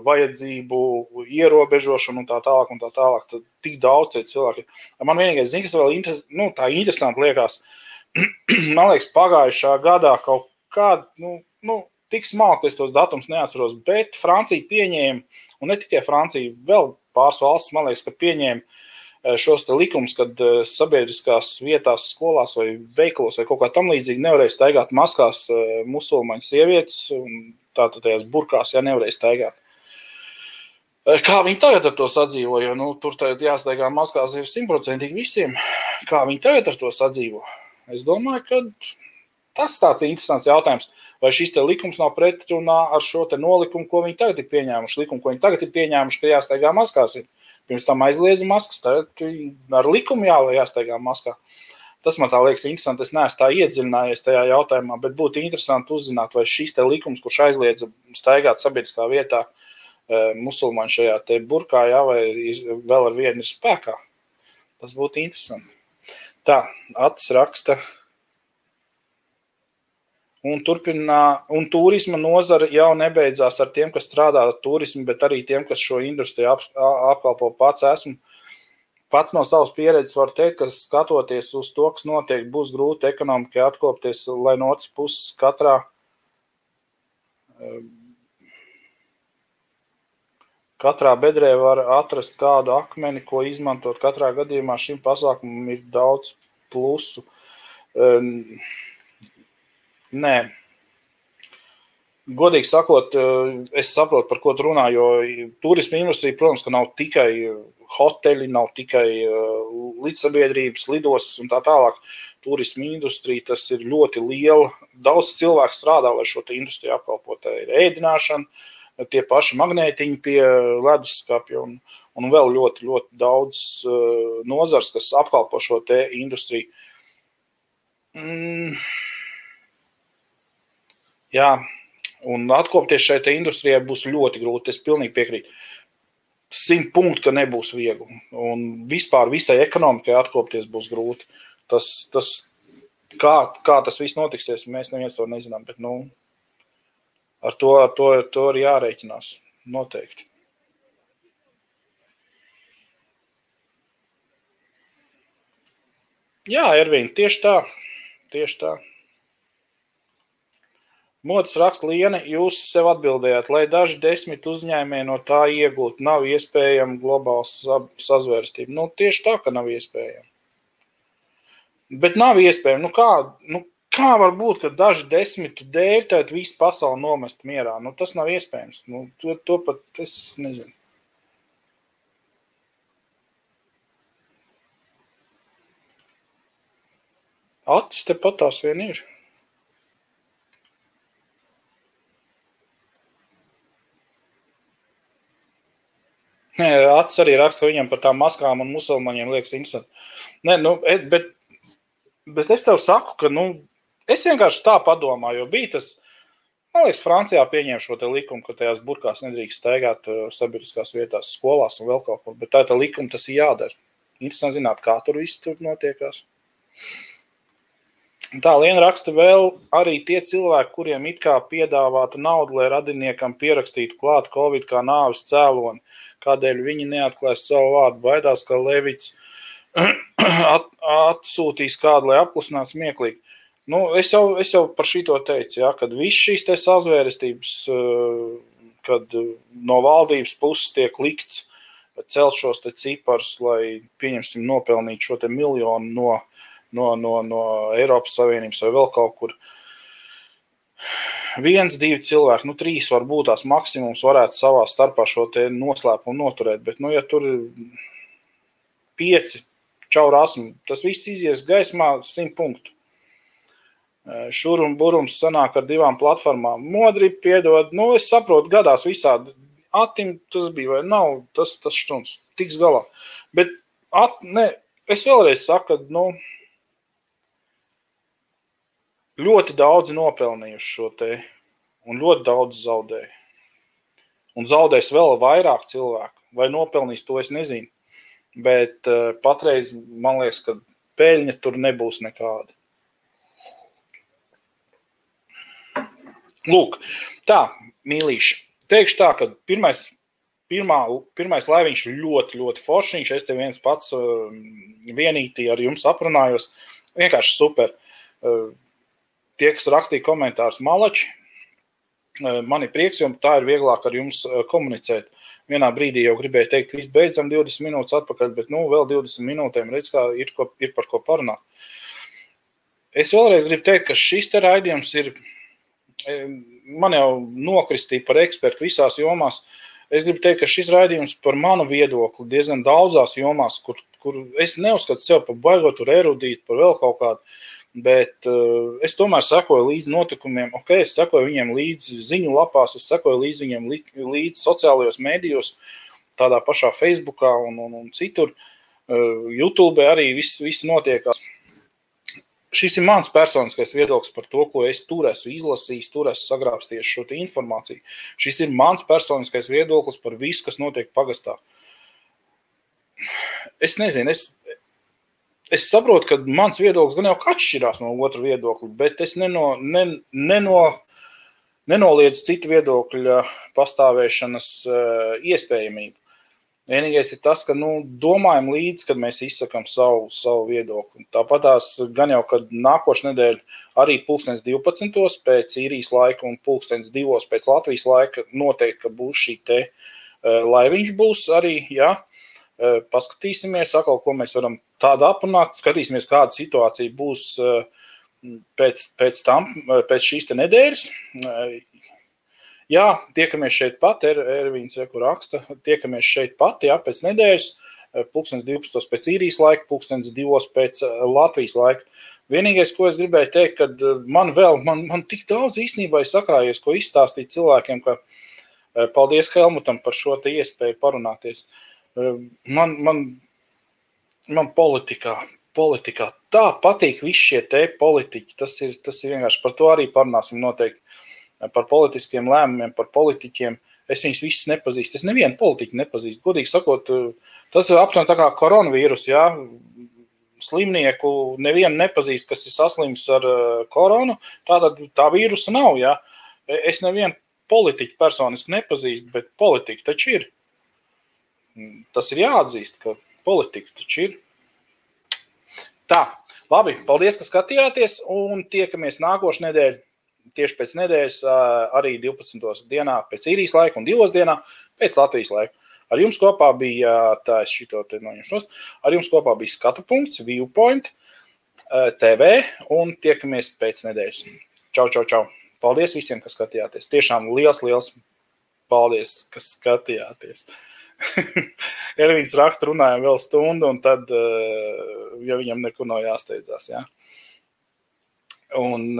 vajadzību ierobežošanu un tā tālāk. Un tā tālāk. Tad tik daudz cilvēku. Man vienīgais, zin, kas vēl interes, nu, tā interesanti liekas, uh, (clears throat) man liekas, pagājušā gadā kaut kāda, nu, nu tik smalki, es tos datumus neatceros, bet Francija pieņēma, un ne tikai Francija, vēl pāris valsts, man liekas, ka pieņēma eh, šos likumus, kad eh, sabiedriskās vietās, skolās vai veikalos vai kaut kā tam līdzīgi nevarēja staigāt maskās eh, musulmaņu sievietes, un tātad tajās burkās, ja nevarēja staigāt. Kā viņi tagad ar to sadzīvo? Jo nu, tur tagad jāsteigā maskās ir simtprocentīgi visiem. Kā viņi tagad ar to sadzīvo? Es domāju, ka tas tāds interesants jautājums. Vai šis likums nav pretrunā ar šo nolikumu, ko viņi tagad ir pieņēmuši? Likumu, ko viņi tagad ir pieņēmuši, ka jāsteigā maskās. Ir. Pirms tam aizliedza maskas, tagad ar likumu jā, jāsteigā maskā. Tas man liekas interesanti. Es neesmu tā iedziļinājies tajā jautājumā, bet būtu interesanti uzzināt, vai šis likums, kurš aizliedza staigāt sabiedriskā vietā, eh, musulmaņu šajā burkā, jā, vai vēl ar vienu ir spēkā. Tas būtu interesanti. Tā, Atis raksta. Un, turpinā, un turisma nozara jau nebeidzās ar tiem, kas strādā turismu, bet arī tiem, kas šo industriju ap, apkalpo pats. Esmu pats no savas pieredzes var teikt, ka skatoties uz to, kas notiek, būs grūti ekonomikai atkopties, lai no otras puses katrā Katrā bedrē var atrast kādu akmeni, ko izmantot. Katrā gadījumā šim pasākumam ir daudz plusu. Nē, godīgi sakot, es saprotu, par ko tu runā. Jo turisma industrija, protams, ka nav tikai hoteļi, nav tikai līdzsabiedrības, lidostas un tā tālāk. Turisma industrija tas ir ļoti liela. Daudz cilvēku strādā, lai šo industriju apkalpotu. Ir ēdināšana, tie paši magnētiņi pie leduskapja un, un vēl ļoti, ļoti daudz uh, nozars, kas apkalpo šo te industriju. Mm. Jā, un atkopties šai industrijai būs ļoti grūti. Es pilnīgi piekrītu. Simt punktu, ka nebūs viegli. Un vispār visai ekonomikai atkopties būs grūti. Tas, tas, kā, kā tas viss notiksies, mēs neviens to nezinām. Bet, nu, ar to, ar to, ar to ir jārēķinās. Noteikti. Jā, Ervīna, tieši tā. Tieši tā. Mocis raksta, Liene, jūs sev atbildējāt, lai daži desmit uzņēmēji no tā iegūtu, nav iespējama globāla sazvērstība. Nu, tieši tā, ka nav iespējama. Bet nav iespējama. Nu, kā, nu, Kā var būt, ka daži desmitu dēļ tad visu pasauli nomest mierā? Nu, tas nav iespējams. Nu, to, to pat es nezinu. Acis tepat tās vien ir. Nē, Acis arī raksta, viņam par tām maskām un musulmaņiem liekas interesanti. Nē, nu, e, bet, bet es tev saku, ka nu, Es vienkārši tā padomāju, jo bija tas, man liekas, Francijā pieņēma šo likumu, ka tajās burkās nedrīkst staigāt uh, sabiedriskās vietās, skolās un vēl kaut kur. Bet tā ir likuma, tas ir jādara. Interesanti zināt, kā tur viss tur notiekās. Tā Liena raksta vēl arī tie cilvēki, kuriem it kā piedāvāta nauda, lai radiniekam pierakstītu klāt Covid kā nāves cēloni. Kādēļ viņi neatklājas savu vārdu? Baidās, ka Levits (clears throat) at, atsūtīs kādu, lai apklusinātu smieklīgi. Nu, es, jau, es jau par šito teicu, ja, kad viss šīs sazvērestības, eh, kad no valdības puses tiek likts celt šos ciparus, lai pieņemsim nopelnīt šo miljonu no, no, no, no Eiropas Savienības vai vēl kaut kur. Viens, divi cilvēki, nu, trīs varbūt tās maksimums varētu savā starpā šo noslēpumu noturēt, bet, nu, ja tur ir pieci caurāsmi, tas viss izies gaismā simt punktu. Šur un burums sanāk ar divām platformām. Modri piedod, nu es saprotu, gadās visādi. Atim tas bija vai nav, tas, tas štuns tiks galā. Bet at, ne, es vēlreiz saku, ka, nu, ļoti daudzi nopelnījuši šo te, un ļoti daudz zaudēja. Un zaudēs vēl vairāk cilvēku. Vai nopelnīs to, es nezinu. Bet uh, patreiz man liekas, ka peļņa tur nebūs nekāda. Lūk, tā, mīlīši. Teikšu tā, ka pirmais, pirmā, pirmais laiviņš ļoti, ļoti foršiņš. Es te viens pats uh, vienīgi ar jums aprunājos. Vienkārši super. Uh, tie, kas rakstīja komentārus malači, uh, man ir prieks, jo tā ir vieglāk ar jums komunicēt. Vienā brīdī jau gribēju teikt, ka viss beidzam 20 minūtes atpakaļ, bet nu vēl 20 minūtēm redz, kā ir, ko, ir par ko parunāt. Es vēlreiz gribu teikt, ka šis te raidījums ir man jau nokristīja par ekspertu visās jomās. Es gribu teikt, ka šis raidījums par manu viedokli diezgan daudzās jomās, kur, kur es neuzskatu sevi par baigot, tur erudīt, par vēl kaut kādu. Bet uh, es tomēr sekoju līdzi notikumiem, ok, es sekoju viņiem līdzi ziņu lapās, es sekoju līdzi viņiem līdzi sociālajos mēdījos, tādā pašā Facebookā un, un, un citur. Uh, YouTube arī viss, viss notiekās šis ir mans personiskais viedoklis par to, ko es tur esmu izlasījis, tur esmu sagrābsties šo informāciju. Šis ir mans personiskais viedoklis par visu, kas notiek pagastā. Es nezinu, es, es saprotu, ka mans viedoklis gan jau atšķirās no otra viedokļa, bet es neno, ne, neno, nenoliedzu citu viedokļu pastāvēšanas uh, iespējamību. Vienīgais ir tas, ka nu, domājam līdzi, kad mēs izsakām savu, savu viedokli. Tāpat tās gan jau, kad nākošais nedēļa arī pulkstenis 12. pēc īrijas laika un pulkstenis 2. pēc Latvijas laika noteikti, būs šī te uh, laiviņš būs arī, jā. Uh, paskatīsimies, atkal, ko mēs varam tādu aprunāt, skatīsimies, kāda situācija būs uh, pēc, pēc tam, pēc šīs te nedēļas. Jā, tiekamies šeit pat, er, Ervīns Reku raksta, tiekamies šeit pat, jā, pēc nedēļas, eh, pulkstens 12 pēc īrijas laika, pulkstens 2 pēc eh, Latvijas laika. Vienīgais, ko es gribēju teikt, kad eh, man vēl, man, man tik daudz īstenībā ir sakrājies, ko izstāstīt cilvēkiem, ka paldies Helmutam par šo te iespēju parunāties. Man, man, man politikā, politikā tā patīk visi šie te politiķi, tas ir, tas ir vienkārši par to arī parunāsim noteikti par politiskiem lēmumiem, par politiķiem. Es viņus visus nepazīstu. Es nevienu politiķu nepazīstu. Godīgi sakot, tas ir aptuveni tā kā koronavīrus. Ja? Slimnieku nevienu nepazīst, kas ir saslims ar eh, koronu. Tātad tā vīrusa nav. Ja? Es nevienu politiķu personiski nepazīstu, bet politika taču ir. Tas ir jāatzīst, ka politika taču ir. Tā, labi, paldies, ka skatījāties un tiekamies nākošais nedēļa tieši pēc nedēļas, arī 12. dienā pēc īrijas laika un 2. dienā pēc Latvijas laika. Ar jums kopā bija tā, es šito te noņemšos, ar jums kopā bija skatu punkts, Viewpoint TV un tiekamies pēc nedēļas. Čau, čau, čau! Paldies visiem, kas skatījāties. Tiešām liels, liels paldies, kas skatījāties. (laughs) Ervīns raksta, runājam vēl stundu, un tad, ja viņam nekur nav jāsteidzās, jā. Un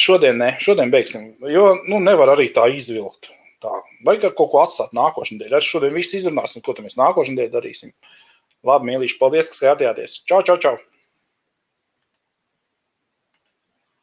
Šodien ne, šodien beigsim, jo nu, nevar arī tā izvilkt. Tā. Vajag kaut ko atstāt nākošajā nedēļā. Arī šodien viss izrunāsim, ko mēs nākošajā nedēļā darīsim. Labi, mīlīši, paldies, ka skatījāties. Čau, čau, čau!